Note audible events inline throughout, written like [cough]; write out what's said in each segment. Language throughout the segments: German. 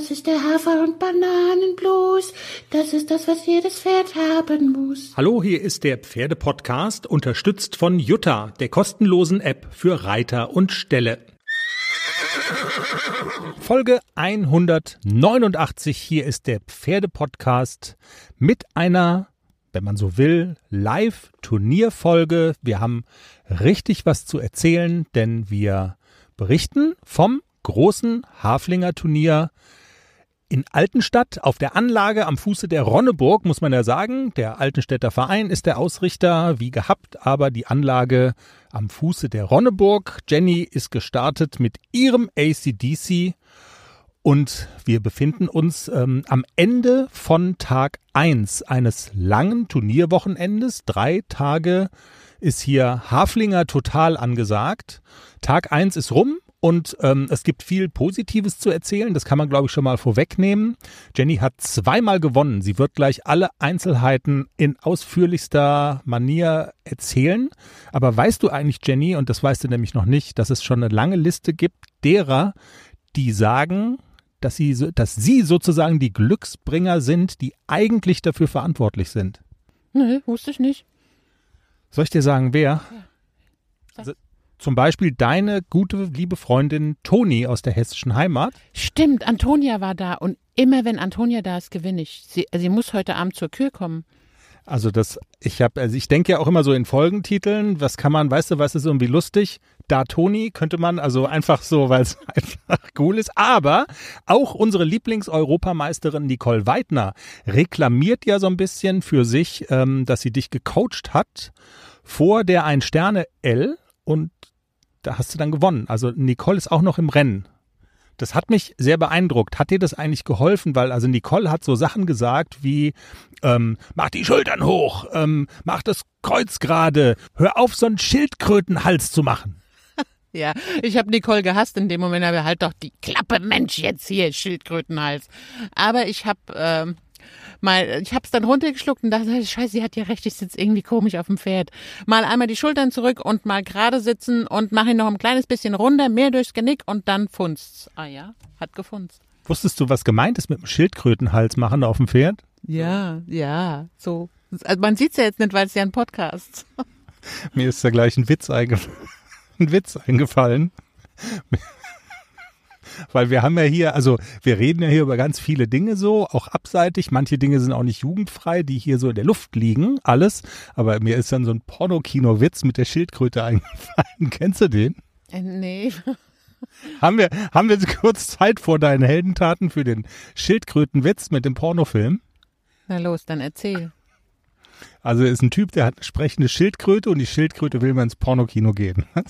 Das ist der Hafer- und Bananenblues. Das ist das, was jedes Pferd haben muss. Hallo, hier ist der Pferdepodcast, unterstützt von Jutta, der kostenlosen App für Reiter und Ställe. Folge 189. Hier ist der Pferdepodcast mit einer, wenn man so will, Live-Turnierfolge. Wir haben richtig was zu erzählen, denn wir berichten vom großen Haflinger Turnier in Altenstadt auf der Anlage am Fuße der Ronneburg, muss man ja sagen. Der Altenstädter Verein ist der Ausrichter, wie gehabt, aber die Anlage am Fuße der Ronneburg. Jenny ist gestartet mit ihrem ACDC und wir befinden uns ähm, am Ende von Tag 1 eines langen Turnierwochenendes. Drei Tage ist hier Haflinger total angesagt. Tag 1 ist rum und ähm, es gibt viel Positives zu erzählen. Das kann man, glaube ich, schon mal vorwegnehmen. Jenny hat zweimal gewonnen. Sie wird gleich alle Einzelheiten in ausführlichster Manier erzählen. Aber weißt du eigentlich, Jenny, und das weißt du nämlich noch nicht, dass es schon eine lange Liste gibt derer, die sagen, dass sie, dass sie sozusagen die Glücksbringer sind, die eigentlich dafür verantwortlich sind. Nee, wusste ich nicht. Soll ich dir sagen, wer? Ja. Also, zum Beispiel deine gute, liebe Freundin Toni aus der hessischen Heimat. Stimmt, Antonia war da und immer wenn Antonia da ist, gewinne ich. Sie, sie muss heute Abend zur Kür kommen. Also das, ich habe, also ich denke ja auch immer so in Folgentiteln, was kann man, weißt du, was ist irgendwie lustig? Da Toni könnte man, also einfach so, weil es [laughs] einfach cool ist. Aber auch unsere Lieblingseuropameisterin Nicole Weidner reklamiert ja so ein bisschen für sich, ähm, dass sie dich gecoacht hat vor der Ein-Sterne-L und da hast du dann gewonnen. Also Nicole ist auch noch im Rennen. Das hat mich sehr beeindruckt. Hat dir das eigentlich geholfen? Weil also Nicole hat so Sachen gesagt wie, ähm, mach die Schultern hoch, ähm, mach das Kreuz gerade, hör auf, so einen Schildkrötenhals zu machen. [laughs] Ja, ich habe Nicole gehasst in dem Moment, aber halt doch die Klappe, Mensch, jetzt hier, Schildkrötenhals. Aber ich habe ähm, mal, ich habe es dann runtergeschluckt und dachte, scheiße, sie hat ja recht, ich sitze irgendwie komisch auf dem Pferd. Mal einmal die Schultern zurück und mal gerade sitzen und mache ihn noch ein kleines bisschen runter, mehr durchs Genick und dann funzt. Ah ja, hat gefunzt. Wusstest du, was gemeint ist mit dem Schildkrötenhals machen auf dem Pferd? Ja, ja, so. Also man sieht's ja jetzt nicht, weil es ja ein Podcast. [laughs] Mir ist da gleich ein Witz, eingef [laughs] ein Witz eingefallen. Weil wir haben ja hier, also wir reden ja hier über ganz viele Dinge so, auch abseitig. Manche Dinge sind auch nicht jugendfrei, die hier so in der Luft liegen, alles. Aber mir ist dann so ein Pornokino-Witz mit der Schildkröte [laughs] eingefallen. Kennst du den? Äh, nee. [laughs] Haben wir, haben wir kurz Zeit vor deinen Heldentaten für den Schildkrötenwitz mit dem Pornofilm? Na los, dann erzähl. Also ist ein Typ, der hat eine sprechende Schildkröte und die Schildkröte will mal ins Pornokino gehen. [laughs]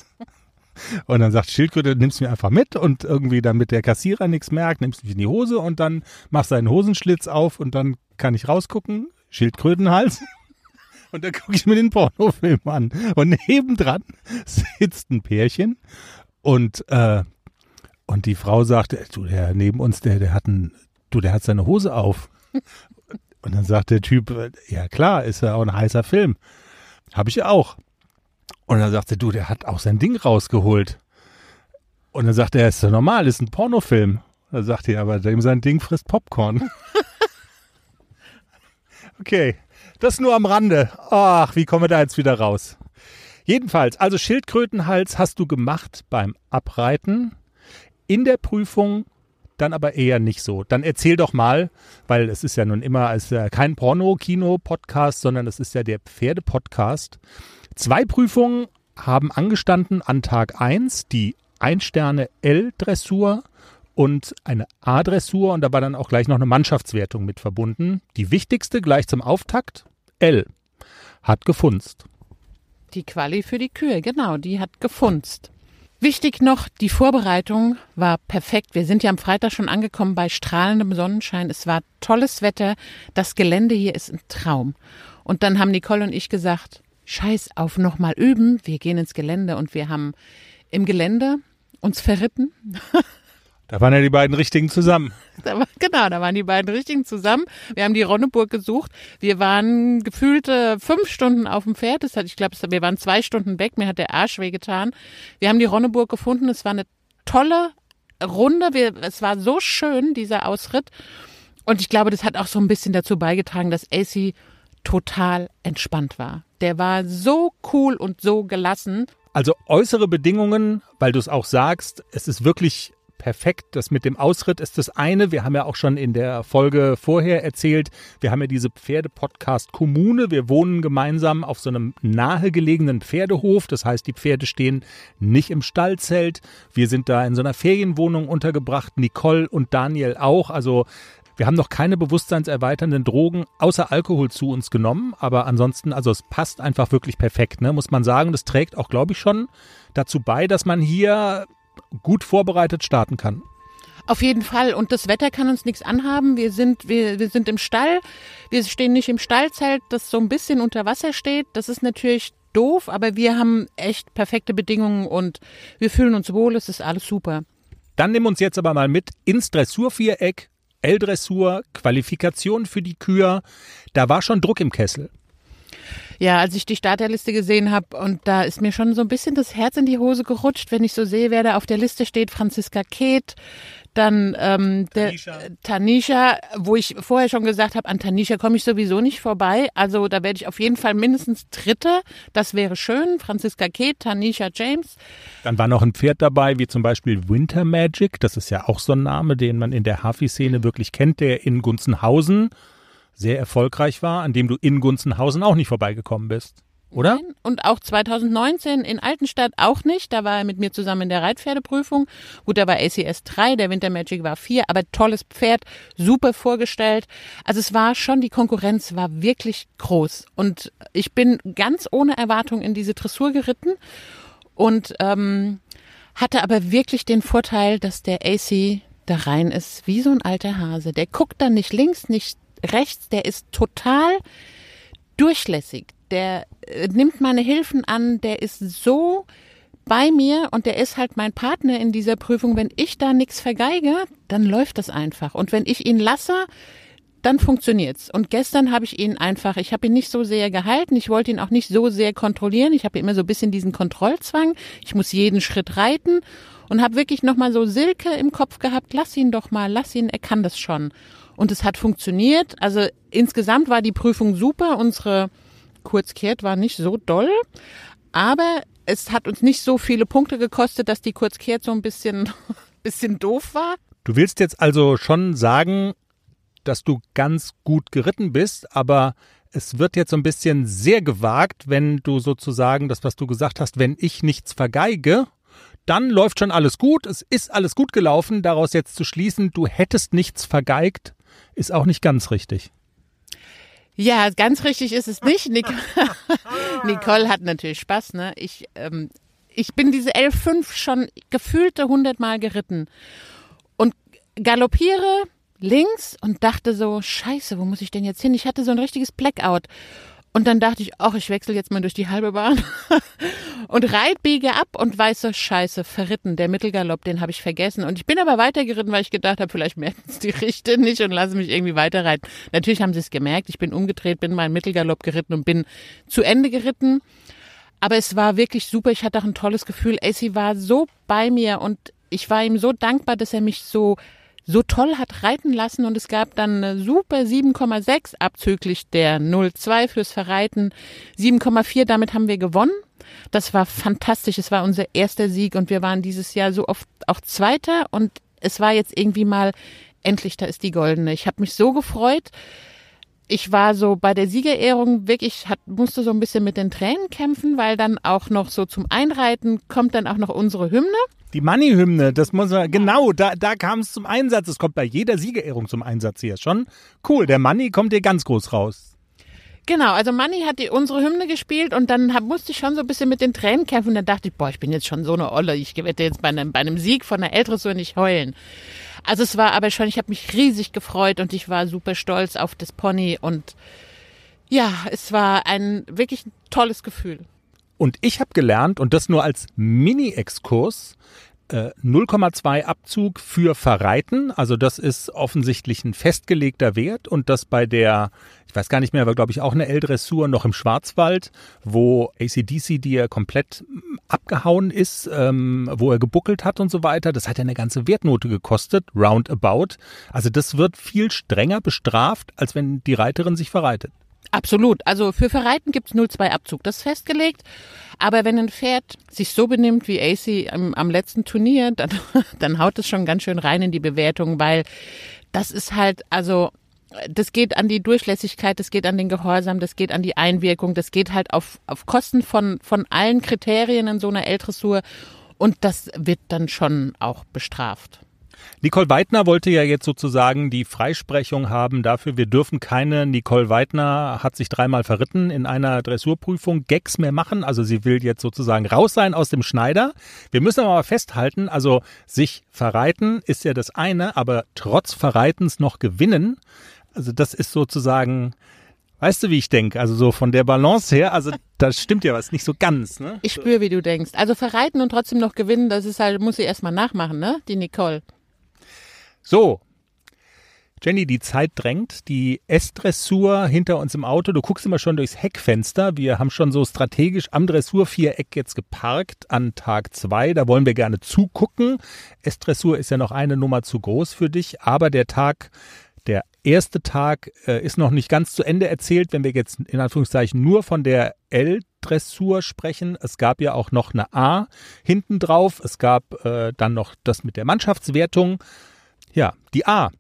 Und dann sagt Schildkröte, nimmst mir einfach mit und irgendwie, damit der Kassierer nichts merkt, nimmst mich in die Hose und dann machst deinen Hosenschlitz auf und dann kann ich rausgucken. Schildkrötenhals. [laughs] Und dann gucke ich mir den Pornofilm an. Und nebendran sitzt ein Pärchen und, äh, und die Frau sagt, du, der neben uns, der, der hat ein, du, der hat seine Hose auf. [laughs] Und dann sagt der Typ, ja klar, ist ja auch ein heißer Film. Habe ich ja auch. Und dann sagte du, der hat auch sein Ding rausgeholt. Und dann sagte er, ist ja normal, ist ein Pornofilm. Da sagte er, aber dem sein Ding frisst Popcorn. [laughs] okay, das nur am Rande. Ach, wie kommen wir da jetzt wieder raus? Jedenfalls, also Schildkrötenhals hast du gemacht beim Abreiten. In der Prüfung dann aber eher nicht so. Dann erzähl doch mal, weil es ist ja nun immer es ja kein Porno-Kino-Podcast, sondern es ist ja der Pferde-Podcast. Zwei Prüfungen haben angestanden an Tag 1, die Ein-Sterne L-Dressur und eine A-Dressur und da war dann auch gleich noch eine Mannschaftswertung mit verbunden. Die wichtigste gleich zum Auftakt, L, hat gefunzt. Die Quali für die Kühe, genau, die hat gefunzt. Wichtig noch, die Vorbereitung war perfekt. Wir sind ja am Freitag schon angekommen bei strahlendem Sonnenschein. Es war tolles Wetter. Das Gelände hier ist ein Traum. Und dann haben Nicole und ich gesagt, scheiß auf nochmal üben. Wir gehen ins Gelände und wir haben im Gelände uns verritten. [laughs] Da waren ja die beiden Richtigen zusammen. [laughs] Genau, da waren die beiden Richtigen zusammen. Wir haben die Ronneburg gesucht. Wir waren gefühlte fünf Stunden auf dem Pferd. Das hat, ich glaube, wir waren zwei Stunden weg. Mir hat der Arsch wehgetan. Wir haben die Ronneburg gefunden. Es war eine tolle Runde. Wir, es war so schön, dieser Ausritt. Und ich glaube, das hat auch so ein bisschen dazu beigetragen, dass AC total entspannt war. Der war so cool und so gelassen. Also äußere Bedingungen, weil du es auch sagst, es ist wirklich perfekt. Das mit dem Ausritt ist das eine. Wir haben ja auch schon in der Folge vorher erzählt, wir haben ja diese Pferde-Podcast-Kommune. Wir wohnen gemeinsam auf so einem nahegelegenen Pferdehof. Das heißt, die Pferde stehen nicht im Stallzelt. Wir sind da in so einer Ferienwohnung untergebracht. Nicole und Daniel auch. Also wir haben noch keine bewusstseinserweiternden Drogen außer Alkohol zu uns genommen, aber ansonsten, also es passt einfach wirklich perfekt, ne? muss man sagen. Das trägt auch, glaube ich, schon dazu bei, dass man hier gut vorbereitet starten kann. Auf jeden Fall. Und das Wetter kann uns nichts anhaben. Wir sind, wir, wir sind im Stall. Wir stehen nicht im Stallzelt, das so ein bisschen unter Wasser steht. Das ist natürlich doof, aber wir haben echt perfekte Bedingungen und wir fühlen uns wohl. Es ist alles super. Dann nimm uns jetzt aber mal mit ins Dressurviereck. L-Dressur, Qualifikation für die Kür. Da war schon Druck im Kessel. Ja, als ich die Starterliste gesehen habe und da ist mir schon so ein bisschen das Herz in die Hose gerutscht, wenn ich so sehe, wer da auf der Liste steht. Franziska Keeth, dann ähm, Tanisha. der Tanisha, wo ich vorher schon gesagt habe, an Tanisha komme ich sowieso nicht vorbei. Also da werde ich auf jeden Fall mindestens Dritte. Das wäre schön. Franziska Keeth, Tanisha James. Dann war noch ein Pferd dabei, wie zum Beispiel Winter Magic. Das ist ja auch so ein Name, den man in der Hafi-Szene wirklich kennt, der in Gunzenhausen sehr erfolgreich war, an dem du in Gunzenhausen auch nicht vorbeigekommen bist. Oder? Nein. Und auch 2019 in Altenstadt auch nicht. Da war er mit mir zusammen in der Reitpferdeprüfung. Gut, da war ACS 3, der Winter Magic war 4, aber tolles Pferd, super vorgestellt. Also es war schon, die Konkurrenz war wirklich groß. Und ich bin ganz ohne Erwartung in diese Dressur geritten und ähm, hatte aber wirklich den Vorteil, dass der AC da rein ist wie so ein alter Hase. Der guckt dann nicht links, nicht rechts, der ist total durchlässig. Der äh, nimmt meine Hilfen an, der ist so bei mir und der ist halt mein Partner in dieser Prüfung. Wenn ich da nichts vergeige, dann läuft das einfach. Und wenn ich ihn lasse, dann funktioniert's. Und gestern habe ich ihn einfach, ich habe ihn nicht so sehr gehalten, ich wollte ihn auch nicht so sehr kontrollieren. Ich habe immer so ein bisschen diesen Kontrollzwang. Ich muss jeden Schritt reiten und habe wirklich nochmal so Silke im Kopf gehabt, lass ihn doch mal, lass ihn, er kann das schon. Und es hat funktioniert. Also insgesamt war die Prüfung super. Unsere Kurzkehrt war nicht so doll, aber es hat uns nicht so viele Punkte gekostet, dass die Kurzkehrt so ein bisschen, [laughs] bisschen doof war. Du willst jetzt also schon sagen, dass du ganz gut geritten bist, aber es wird jetzt so ein bisschen sehr gewagt, wenn du sozusagen das, was du gesagt hast, wenn ich nichts vergeige, dann läuft schon alles gut, es ist alles gut gelaufen, daraus jetzt zu schließen, du hättest nichts vergeigt, ist auch nicht ganz richtig. Ja, ganz richtig ist es nicht. Nic [laughs] Nicole hat natürlich Spaß. Ne? Ich, ähm, ich bin diese L5 schon gefühlte hundertmal geritten und galoppiere links und dachte so, scheiße, wo muss ich denn jetzt hin? Ich hatte so ein richtiges Blackout. Und dann dachte ich, ach, ich wechsle jetzt mal durch die halbe Bahn [laughs] und reit, biege ab und weiß so, scheiße, verritten, der Mittelgalopp, den habe ich vergessen. Und ich bin aber weitergeritten, weil ich gedacht habe, vielleicht merken es die Richte nicht und lassen mich irgendwie weiterreiten. Natürlich haben sie es gemerkt, ich bin umgedreht, bin meinen Mittelgalopp geritten und bin zu Ende geritten. Aber es war wirklich super, ich hatte auch ein tolles Gefühl. AC war so bei mir und ich war ihm so dankbar, dass er mich so so toll hat reiten lassen und es gab dann eine super 7,6 abzüglich der 0,2 fürs Verreiten. 7,4, damit haben wir gewonnen. Das war fantastisch. Es war unser erster Sieg und wir waren dieses Jahr so oft auch Zweiter und es war jetzt irgendwie mal endlich, da ist die goldene. Ich habe mich so gefreut ich war so bei der Siegerehrung wirklich, hat, musste so ein bisschen mit den Tränen kämpfen, weil dann auch noch so zum Einreiten kommt dann auch noch unsere Hymne. Die Money-Hymne, das muss man, genau, da, da kam es zum Einsatz. Es kommt bei jeder Siegerehrung zum Einsatz hier. Schon cool. Der Money kommt dir ganz groß raus. Genau, also Manni hat die, unsere Hymne gespielt und dann hab, musste ich schon so ein bisschen mit den Tränen kämpfen. Und dann dachte ich, boah, ich bin jetzt schon so eine Olle. Ich werde jetzt bei einem, bei einem Sieg von der Älteren nicht heulen. Also es war aber schon, ich habe mich riesig gefreut und ich war super stolz auf das Pony und ja, es war ein wirklich tolles Gefühl. Und ich habe gelernt, und das nur als Mini-Exkurs, äh, 0,2 Abzug für Verreiten. Also das ist offensichtlich ein festgelegter Wert und das bei der, ich weiß gar nicht mehr, aber glaube ich auch eine L-Dressur noch im Schwarzwald, wo ACDC dir komplett abgehauen ist, ähm, wo er gebuckelt hat und so weiter. Das hat ja eine ganze Wertnote gekostet, roundabout. Also das wird viel strenger bestraft, als wenn die Reiterin sich verreitet. Absolut. Also für Verreiten gibt's 0,2 Abzug. Das ist festgelegt. Aber wenn ein Pferd sich so benimmt wie AC am, am letzten Turnier, [laughs] dann, dann haut es schon ganz schön rein in die Bewertung, weil das ist halt, also das geht an die Durchlässigkeit, das geht an den Gehorsam, das geht an die Einwirkung, das geht halt auf, auf Kosten von, von allen Kriterien in so einer L-Dressur und das wird dann schon auch bestraft. Nicole Weidner wollte ja jetzt sozusagen die Freisprechung haben dafür, wir dürfen keine, Nicole Weidner hat sich dreimal verritten in einer Dressurprüfung, Gags mehr machen. Also sie will jetzt sozusagen raus sein aus dem Schneider. Wir müssen aber festhalten, also sich verreiten ist ja das eine, aber trotz Verreitens noch gewinnen. Also das ist sozusagen, Weißt du, wie ich denke? Also so von der Balance her, also das stimmt ja was nicht so ganz, ne? Ich spüre, wie du denkst. Also verreiten und trotzdem noch gewinnen, das ist halt, muss sie erstmal nachmachen, ne? Die Nicole. So. Jenny, die Zeit drängt. Die S-Dressur hinter uns im Auto. Du guckst immer schon durchs Heckfenster. Wir haben schon so strategisch am Dressurviereck jetzt geparkt an Tag zwei. Da wollen wir gerne zugucken. S-Dressur ist ja noch eine Nummer zu groß für dich. Aber der Tag, der erste Tag äh, ist noch nicht ganz zu Ende erzählt, wenn wir jetzt in Anführungszeichen nur von der L-Dressur sprechen. Es gab ja auch noch eine A hinten drauf. Es gab äh, dann noch das mit der Mannschaftswertung. Ja, die A.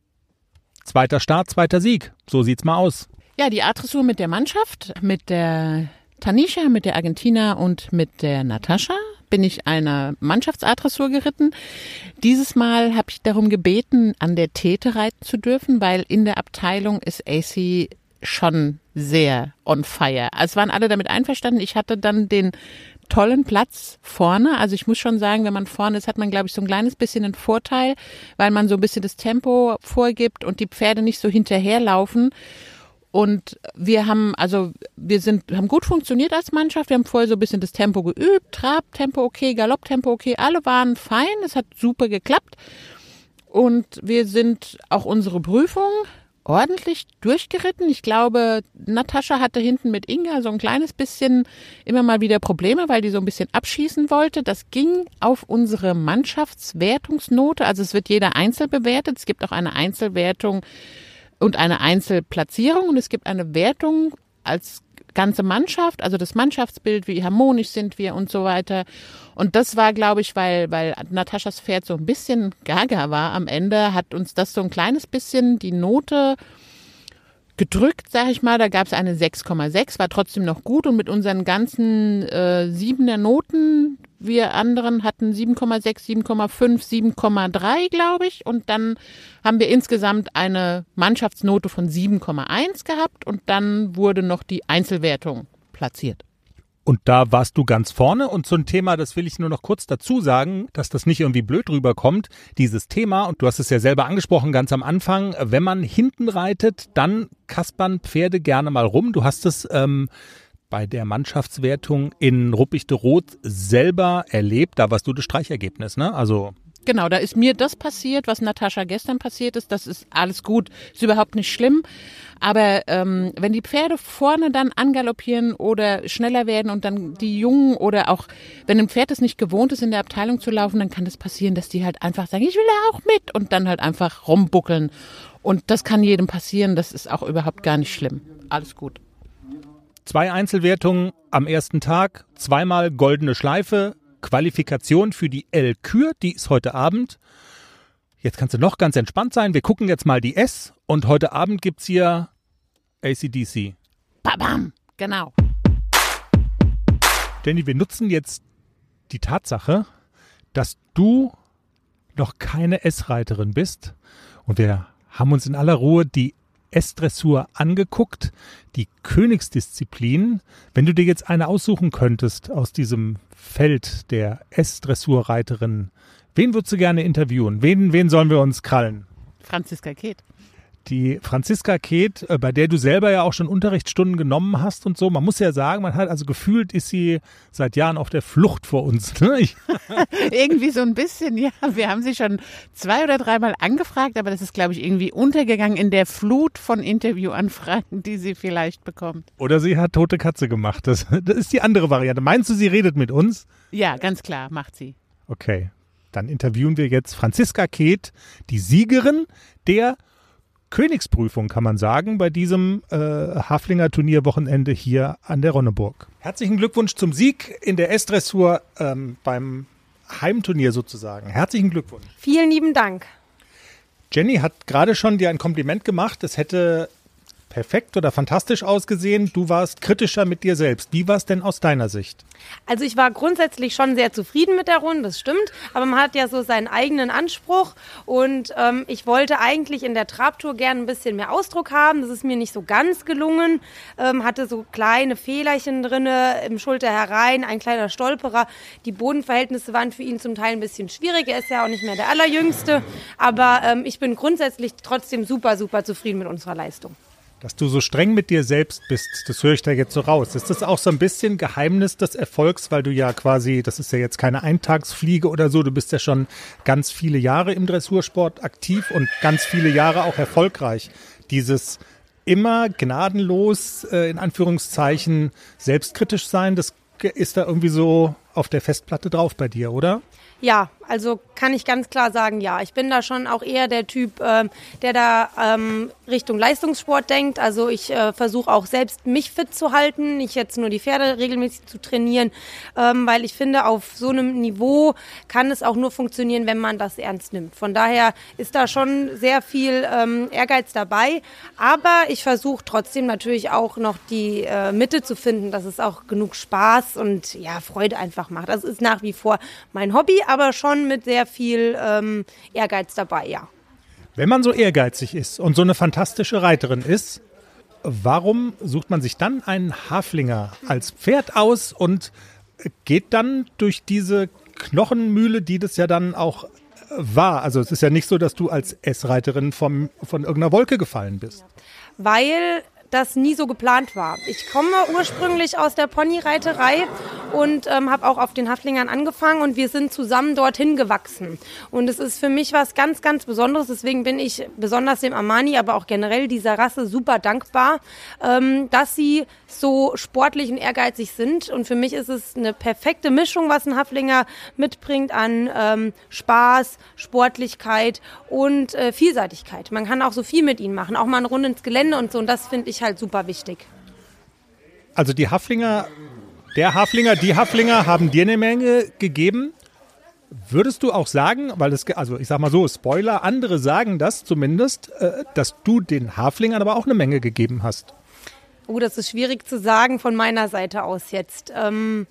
Zweiter Start, zweiter Sieg. So sieht's mal aus. Ja, die A-Dressur mit der Mannschaft, mit der Tanisha, mit der Argentina und mit der Natascha bin ich einer Mannschafts-A-Dressur geritten. Dieses Mal habe ich darum gebeten, an der Tete reiten zu dürfen, weil in der Abteilung ist AC schon sehr on fire. Also waren alle damit einverstanden. Ich hatte dann den tollen Platz vorne. Also ich muss schon sagen, wenn man vorne ist, hat man, glaube ich, so ein kleines bisschen einen Vorteil, weil man so ein bisschen das Tempo vorgibt und die Pferde nicht so hinterherlaufen. Und wir haben, also wir sind, haben gut funktioniert als Mannschaft. Wir haben vorher so ein bisschen das Tempo geübt, Trab-Tempo okay, Galopp-Tempo okay. Alle waren fein, es hat super geklappt. Und wir sind auch unsere Prüfung ordentlich durchgeritten. Ich glaube, Natascha hatte hinten mit Inga so ein kleines bisschen immer mal wieder Probleme, weil die so ein bisschen abschießen wollte. Das ging auf unsere Mannschaftswertungsnote. Also es wird jeder einzeln bewertet. Es gibt auch eine Einzelwertung und eine Einzelplatzierung und es gibt eine Wertung als ganze Mannschaft, also das Mannschaftsbild, wie harmonisch sind wir und so weiter. Und das war, glaube ich, weil, weil Nataschas Pferd so ein bisschen gaga war am Ende, hat uns das so ein kleines bisschen die Note gedrückt, sag ich mal. Da gab es eine 6,6, war trotzdem noch gut und mit unseren ganzen äh, siebener Noten, wir anderen hatten 7,6, 7,5, 7,3, glaube ich. Und dann haben wir insgesamt eine Mannschaftsnote von 7,1 gehabt und dann wurde noch die Einzelwertung platziert. Und da warst du ganz vorne. Und so ein Thema, das will ich nur noch kurz dazu sagen, dass das nicht irgendwie blöd rüberkommt. Dieses Thema, und du hast es ja selber angesprochen ganz am Anfang, wenn man hinten reitet, dann kaspern Pferde gerne mal rum. Du hast es ähm, bei der Mannschaftswertung in Ruppichte Rot selber erlebt. Da warst du das Streichergebnis, ne? Also Genau, da ist mir das passiert, was Natascha gestern passiert ist. Das ist alles gut, ist überhaupt nicht schlimm. Aber ähm, wenn die Pferde vorne dann angaloppieren oder schneller werden und dann die Jungen oder auch, wenn ein Pferd es nicht gewohnt ist, in der Abteilung zu laufen, dann kann das passieren, dass die halt einfach sagen, ich will da auch mit und dann halt einfach rumbuckeln. Und das kann jedem passieren, das ist auch überhaupt gar nicht schlimm. Alles gut. Zwei Einzelwertungen am ersten Tag, zweimal goldene Schleife, Qualifikation für die L Kür, die ist heute Abend. Jetzt kannst du noch ganz entspannt sein. Wir gucken jetzt mal die S und heute Abend gibt es hier ACDC. Babam, genau. Jenny, wir nutzen jetzt die Tatsache, dass du noch keine S-Reiterin bist und wir haben uns in aller Ruhe die S-Dressur angeguckt, die Königsdisziplin. Wenn du dir jetzt eine aussuchen könntest aus diesem Feld der S-Dressurreiterin, wen würdest du gerne interviewen? Wen, wen sollen wir uns krallen? Franziska Keht. Die Franziska Keeth, äh, bei der du selber ja auch schon Unterrichtsstunden genommen hast und so, man muss ja sagen, man hat also gefühlt, ist sie seit Jahren auf der Flucht vor uns. [laughs] Ne? [laughs] irgendwie so ein bisschen, ja. Wir haben sie schon zwei oder dreimal angefragt, aber das ist, glaube ich, irgendwie untergegangen in der Flut von Interviewanfragen, die sie vielleicht bekommt. Oder sie hat tote Katze gemacht. Das, das ist die andere Variante. Meinst du, sie redet mit uns? Ja, ganz klar, macht sie. Okay, dann interviewen wir jetzt Franziska Keeth, die Siegerin der Königsprüfung, kann man sagen, bei diesem äh, Haflinger Turnierwochenende hier an der Ronneburg. Herzlichen Glückwunsch zum Sieg in der S-Dressur ähm, beim Heimturnier sozusagen. Herzlichen Glückwunsch. Vielen lieben Dank. Jenny hat gerade schon dir ein Kompliment gemacht. Es hätte perfekt oder fantastisch ausgesehen. Du warst kritischer mit dir selbst. Wie war es denn aus deiner Sicht? Also ich war grundsätzlich schon sehr zufrieden mit der Runde, das stimmt. Aber man hat ja so seinen eigenen Anspruch. Und ähm, ich wollte eigentlich in der Trabtour gerne ein bisschen mehr Ausdruck haben. Das ist mir nicht so ganz gelungen. Ähm, hatte so kleine Fehlerchen drin im Schulter herein, ein kleiner Stolperer. Die Bodenverhältnisse waren für ihn zum Teil ein bisschen schwierig. Er ist ja auch nicht mehr der Allerjüngste. Aber ähm, ich bin grundsätzlich trotzdem super, super zufrieden mit unserer Leistung. Dass du so streng mit dir selbst bist, das höre ich da jetzt so raus. Ist das auch so ein bisschen Geheimnis des Erfolgs, weil du ja quasi, das ist ja jetzt keine Eintagsfliege oder so, du bist ja schon ganz viele Jahre im Dressursport aktiv und ganz viele Jahre auch erfolgreich. Dieses immer gnadenlos, äh, in Anführungszeichen, selbstkritisch sein, das ist da irgendwie so auf der Festplatte drauf bei dir, oder? Ja, also kann ich ganz klar sagen, ja. Ich bin da schon auch eher der Typ, äh, der da ähm, Richtung Leistungssport denkt. Also ich äh, versuche auch selbst mich fit zu halten, nicht jetzt nur die Pferde regelmäßig zu trainieren, ähm, weil ich finde, auf so einem Niveau kann es auch nur funktionieren, wenn man das ernst nimmt. Von daher ist da schon sehr viel ähm, Ehrgeiz dabei. Aber ich versuche trotzdem natürlich auch noch die äh, Mitte zu finden, dass es auch genug Spaß und ja, Freude einfach macht. Das ist nach wie vor mein Hobby, aber schon mit sehr viel ähm, Ehrgeiz dabei, ja. Wenn man so ehrgeizig ist und so eine fantastische Reiterin ist, warum sucht man sich dann einen Haflinger als Pferd aus und geht dann durch diese Knochenmühle, die das ja dann auch war? Also es ist ja nicht so, dass du als S-Reiterin von irgendeiner Wolke gefallen bist. Weil das nie so geplant war. Ich komme ursprünglich aus der Ponyreiterei und ähm, habe auch auf den Haflingern angefangen und wir sind zusammen dorthin gewachsen. Und es ist für mich was ganz, ganz Besonderes. Deswegen bin ich besonders dem Armani, aber auch generell dieser Rasse super dankbar, ähm, dass sie so sportlich und ehrgeizig sind. Und für mich ist es eine perfekte Mischung, was ein Haflinger mitbringt an ähm, Spaß, Sportlichkeit und äh, Vielseitigkeit. Man kann auch so viel mit ihnen machen, auch mal eine Runde ins Gelände und so. Und das finde ich halt super wichtig. Also die Haflinger der Haflinger, die Haflinger haben dir eine Menge gegeben. Würdest du auch sagen, weil es, also ich sag mal so, Spoiler, andere sagen das zumindest, äh, dass du den Haflingern aber auch eine Menge gegeben hast? Oh, das ist schwierig zu sagen von meiner Seite aus jetzt. Ähm,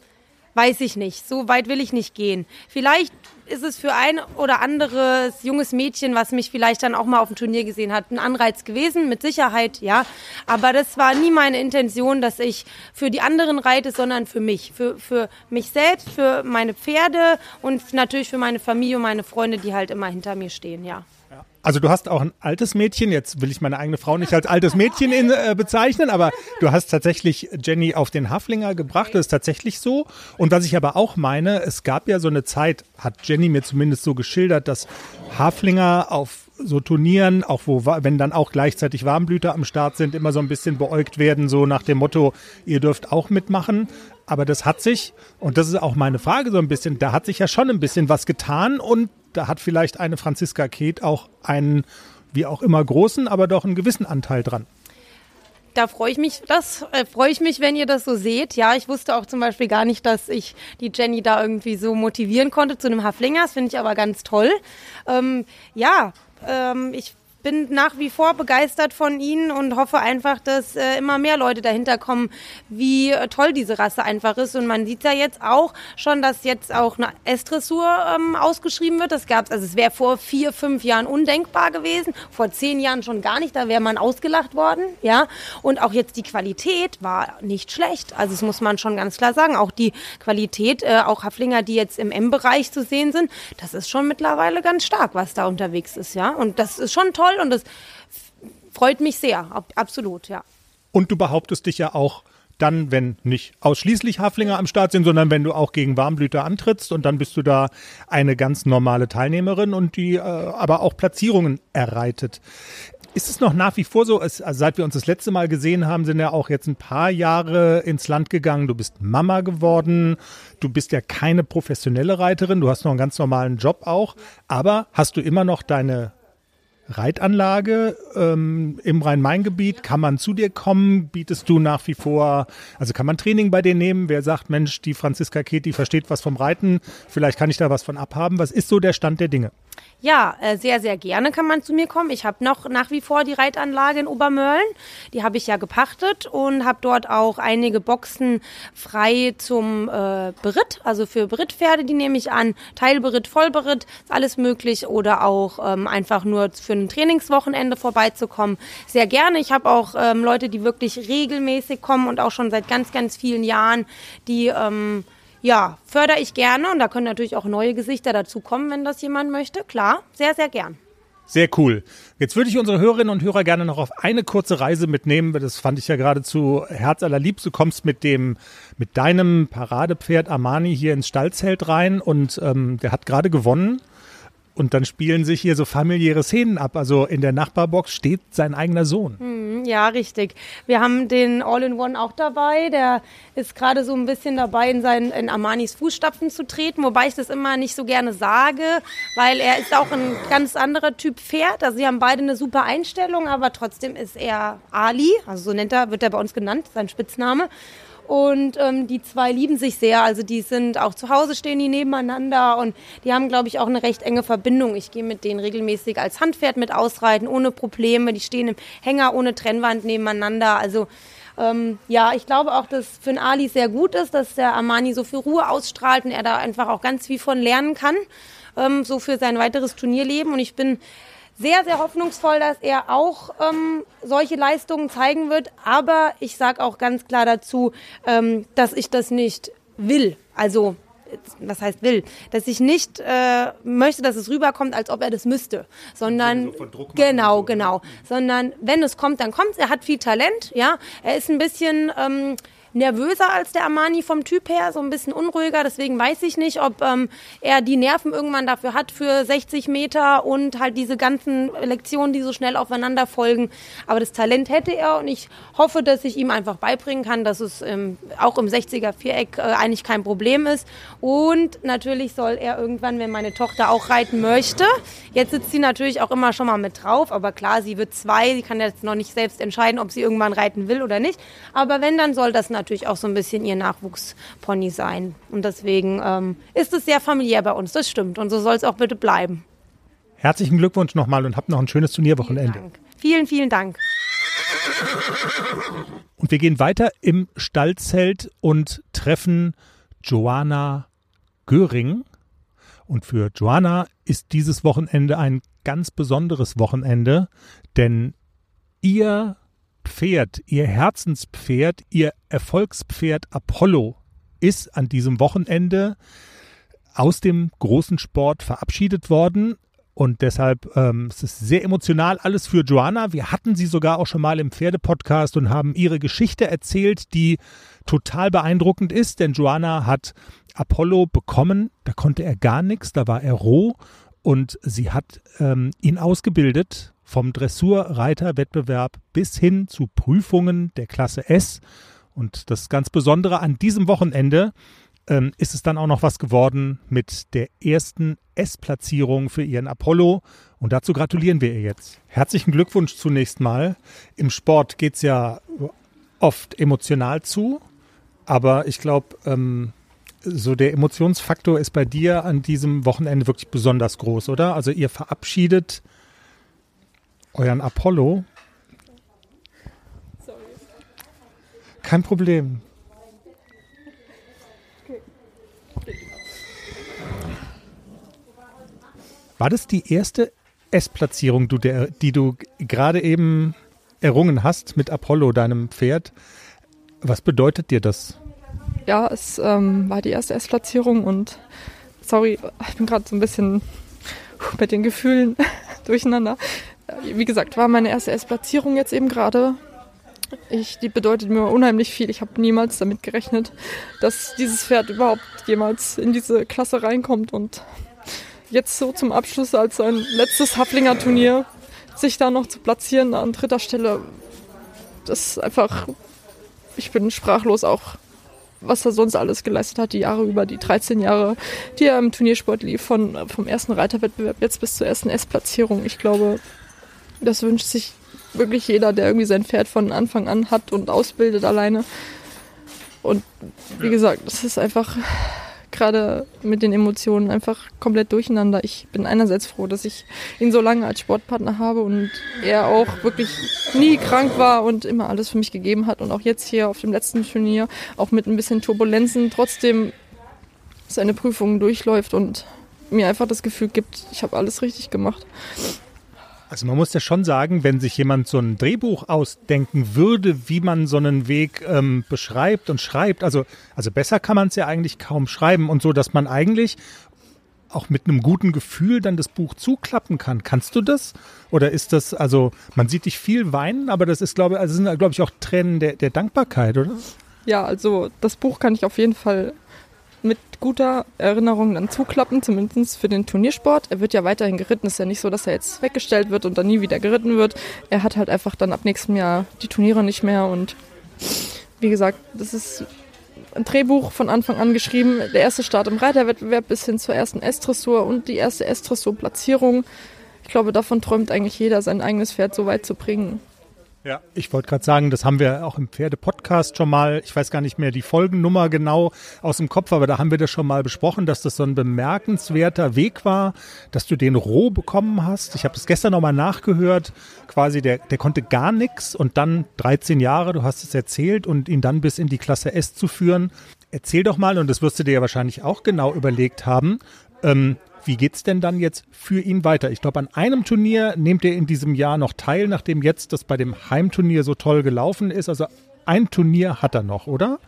weiß ich nicht. So weit will ich nicht gehen. Vielleicht ist es für ein oder anderes junges Mädchen, was mich vielleicht dann auch mal auf dem Turnier gesehen hat, ein Anreiz gewesen, mit Sicherheit, ja. Aber das war nie meine Intention, dass ich für die anderen reite, sondern für mich. Für, für mich selbst, für meine Pferde und natürlich für meine Familie und meine Freunde, die halt immer hinter mir stehen, ja. Also du hast auch ein altes Mädchen, jetzt will ich meine eigene Frau nicht als altes Mädchen in, äh, bezeichnen, aber du hast tatsächlich Jenny auf den Haflinger gebracht, das ist tatsächlich so. Und was ich aber auch meine, es gab ja so eine Zeit, hat Jenny mir zumindest so geschildert, dass Haflinger auf so Turnieren, auch wo, wenn dann auch gleichzeitig Warmblüter am Start sind, immer so ein bisschen beäugt werden, so nach dem Motto, ihr dürft auch mitmachen. Aber das hat sich, und das ist auch meine Frage so ein bisschen, da hat sich ja schon ein bisschen was getan und da hat vielleicht eine Franziska Keeth auch einen, wie auch immer großen, aber doch einen gewissen Anteil dran. Da freue ich mich, das äh, freue ich mich, wenn ihr das so seht. Ja, ich wusste auch zum Beispiel gar nicht, dass ich die Jenny da irgendwie so motivieren konnte zu einem Haflinger. Das finde ich aber ganz toll. Ähm, ja, ähm, ich bin nach wie vor begeistert von ihnen und hoffe einfach, dass äh, immer mehr Leute dahinter kommen, wie äh, toll diese Rasse einfach ist. Und man sieht ja jetzt auch schon, dass jetzt auch eine S-Dressur ähm, ausgeschrieben wird. Das gab's, also es wäre vor vier, fünf Jahren undenkbar gewesen, vor zehn Jahren schon gar nicht, da wäre man ausgelacht worden, ja. Und auch jetzt die Qualität war nicht schlecht. Also das muss man schon ganz klar sagen. Auch die Qualität, äh, auch Haflinger, die jetzt im M-Bereich zu sehen sind, das ist schon mittlerweile ganz stark, was da unterwegs ist, ja. Und das ist schon toll toll und das freut mich sehr, ab, absolut, ja. Und du behauptest dich ja auch dann, wenn nicht ausschließlich Haflinger am Start sind, sondern wenn du auch gegen Warmblüter antrittst und dann bist du da eine ganz normale Teilnehmerin und die äh, aber auch Platzierungen erreitet. Ist es noch nach wie vor so, es, also seit wir uns das letzte Mal gesehen haben, sind ja auch jetzt ein paar Jahre ins Land gegangen. Du bist Mama geworden. Du bist ja keine professionelle Reiterin. Du hast noch einen ganz normalen Job auch. Aber hast du immer noch deine Reitanlage ähm, im Rhein-Main-Gebiet? Kann man zu dir kommen? Bietest du nach wie vor, also kann man Training bei dir nehmen? Wer sagt, Mensch, die Franziska Keti versteht was vom Reiten, vielleicht kann ich da was von abhaben. Was ist so der Stand der Dinge? Ja, äh, sehr, sehr gerne kann man zu mir kommen. Ich habe noch nach wie vor die Reitanlage in Obermörlen. Die habe ich ja gepachtet und habe dort auch einige Boxen frei zum äh, Beritt, also für Berittpferde, die nehme ich an. Teilberitt, Vollberitt, ist alles möglich. Oder auch ähm, einfach nur für ein Trainingswochenende vorbeizukommen. Sehr gerne. Ich habe auch ähm, Leute, die wirklich regelmäßig kommen und auch schon seit ganz, ganz vielen Jahren, die... Ähm, ja, fördere ich gerne und da können natürlich auch neue Gesichter dazukommen, wenn das jemand möchte. Klar, sehr, sehr gern. Sehr cool. Jetzt würde ich unsere Hörerinnen und Hörer gerne noch auf eine kurze Reise mitnehmen. Das fand ich ja geradezu herzallerliebst. Du kommst mit dem, mit deinem Paradepferd Armani hier ins Stallzelt rein und ähm, der hat gerade gewonnen. Und dann spielen sich hier so familiäre Szenen ab. Also in der Nachbarbox steht sein eigener Sohn. Hm, ja, richtig. Wir haben den All-in-One auch dabei. Der ist gerade so ein bisschen dabei, in, seinen, in Armanis Fußstapfen zu treten. Wobei ich das immer nicht so gerne sage, weil er ist auch ein ganz anderer Typ Pferd. Also sie haben beide eine super Einstellung, aber trotzdem ist er Ali. Also so nennt er, wird er bei uns genannt, sein Spitzname. Und ähm, die zwei lieben sich sehr. Also die sind auch zu Hause stehen die nebeneinander und die haben, glaube ich, auch eine recht enge Verbindung. Ich gehe mit denen regelmäßig als Handpferd mit ausreiten, ohne Probleme. Die stehen im Hänger ohne Trennwand nebeneinander. Also ähm, ja, ich glaube auch, dass für den Ali sehr gut ist, dass der Armani so viel Ruhe ausstrahlt und er da einfach auch ganz viel von lernen kann, ähm, so für sein weiteres Turnierleben. Und ich bin sehr, sehr hoffnungsvoll, dass er auch ähm, solche Leistungen zeigen wird. Aber ich sage auch ganz klar dazu, ähm, dass ich das nicht will. Also was heißt will, dass ich nicht äh, möchte, dass es rüberkommt, als ob er das müsste, sondern so genau, so. genau, sondern wenn es kommt, dann kommt. Er hat viel Talent, ja, er ist ein bisschen ähm, nervöser als der Armani vom Typ her, so ein bisschen unruhiger. Deswegen weiß ich nicht, ob ähm, er die Nerven irgendwann dafür hat für 60 Meter und halt diese ganzen Lektionen, die so schnell aufeinander folgen. Aber das Talent hätte er und ich hoffe, dass ich ihm einfach beibringen kann, dass es ähm, auch im 60er Viereck äh, eigentlich kein Problem ist. Und natürlich soll er irgendwann, wenn meine Tochter auch reiten möchte, jetzt sitzt sie natürlich auch immer schon mal mit drauf, aber klar, sie wird zwei, sie kann jetzt noch nicht selbst entscheiden, ob sie irgendwann reiten will oder nicht. Aber wenn, dann soll das natürlich natürlich auch so ein bisschen ihr Nachwuchspony sein. Und deswegen ähm, ist es sehr familiär bei uns, das stimmt. Und so soll es auch bitte bleiben. Herzlichen Glückwunsch nochmal und habt noch ein schönes Turnierwochenende. Vielen, vielen, vielen Dank. Und wir gehen weiter im Stallzelt und treffen Joanna Göring. Und für Joanna ist dieses Wochenende ein ganz besonderes Wochenende, denn ihr Pferd, ihr Herzenspferd, ihr Erfolgspferd Apollo ist an diesem Wochenende aus dem großen Sport verabschiedet worden. Und deshalb ähm, es ist sehr emotional alles für Joanna. Wir hatten sie sogar auch schon mal im Pferdepodcast und haben ihre Geschichte erzählt, die total beeindruckend ist. Denn Joanna hat Apollo bekommen, da konnte er gar nichts, da war er roh und sie hat ähm, ihn ausgebildet vom Dressurreiterwettbewerb bis hin zu Prüfungen der Klasse S. Und das ganz Besondere an diesem Wochenende ähm, ist es dann auch noch was geworden mit der ersten S-Platzierung für ihren Apollo. Und dazu gratulieren wir ihr jetzt. Herzlichen Glückwunsch zunächst mal. Im Sport geht es ja oft emotional zu, aber ich glaube, ähm, so der Emotionsfaktor ist bei dir an diesem Wochenende wirklich besonders groß, oder? Also ihr verabschiedet euren Apollo. Sorry. Kein Problem. War das die erste S-Platzierung, die du gerade eben errungen hast mit Apollo, deinem Pferd? Was bedeutet dir das? Ja, es ähm, war die erste S-Platzierung und sorry, ich bin gerade so ein bisschen mit den Gefühlen [laughs] durcheinander. Wie gesagt, war meine erste S-Platzierung jetzt eben gerade. Ich, die bedeutet mir unheimlich viel. Ich habe niemals damit gerechnet, dass dieses Pferd überhaupt jemals in diese Klasse reinkommt. Und jetzt so zum Abschluss als sein letztes Haflinger Turnier sich da noch zu platzieren an dritter Stelle, das ist einfach, ich bin sprachlos auch, was er sonst alles geleistet hat, die Jahre über, die 13 Jahre, die er im Turniersport lief, von, vom ersten Reiterwettbewerb jetzt bis zur ersten S-Platzierung. Ich glaube, das wünscht sich wirklich jeder, der irgendwie sein Pferd von Anfang an hat und ausbildet alleine. Und wie gesagt, das ist einfach gerade mit den Emotionen einfach komplett durcheinander. Ich bin einerseits froh, dass ich ihn so lange als Sportpartner habe und er auch wirklich nie krank war und immer alles für mich gegeben hat und auch jetzt hier auf dem letzten Turnier auch mit ein bisschen Turbulenzen trotzdem seine Prüfungen durchläuft und mir einfach das Gefühl gibt, ich habe alles richtig gemacht. Also man muss ja schon sagen, wenn sich jemand so ein Drehbuch ausdenken würde, wie man so einen Weg ähm, beschreibt und schreibt, also, also besser kann man es ja eigentlich kaum schreiben und so, dass man eigentlich auch mit einem guten Gefühl dann das Buch zuklappen kann. Kannst du das? Oder ist das, also man sieht dich viel weinen, aber das ist, glaube ich, also sind, glaube ich, auch Tränen der, der Dankbarkeit, oder? Ja, also das Buch kann ich auf jeden Fall mit guter Erinnerung dann zuklappen, zumindest für den Turniersport. Er wird ja weiterhin geritten. Es ist ja nicht so, dass er jetzt weggestellt wird und dann nie wieder geritten wird. Er hat halt einfach dann ab nächstem Jahr die Turniere nicht mehr und wie gesagt, das ist ein Drehbuch von Anfang an geschrieben. Der erste Start im Reiterwettbewerb bis hin zur ersten S-Dressur und die erste S-Dressur-Platzierung. Ich glaube, davon träumt eigentlich jeder, sein eigenes Pferd so weit zu bringen. Ja, ich wollte gerade sagen, das haben wir auch im Pferde-Podcast schon mal, ich weiß gar nicht mehr die Folgennummer genau aus dem Kopf, aber da haben wir das schon mal besprochen, dass das so ein bemerkenswerter Weg war, dass du den roh bekommen hast. Ich habe das gestern nochmal nachgehört, quasi der, der konnte gar nichts und dann 13 Jahre, du hast es erzählt, und ihn dann bis in die Klasse S zu führen. Erzähl doch mal, und das wirst du dir ja wahrscheinlich auch genau überlegt haben, ähm, wie geht's denn dann jetzt für ihn weiter? Ich glaube, an einem Turnier nehmt er in diesem Jahr noch teil, nachdem jetzt das bei dem Heimturnier so toll gelaufen ist. Also ein Turnier hat er noch, oder?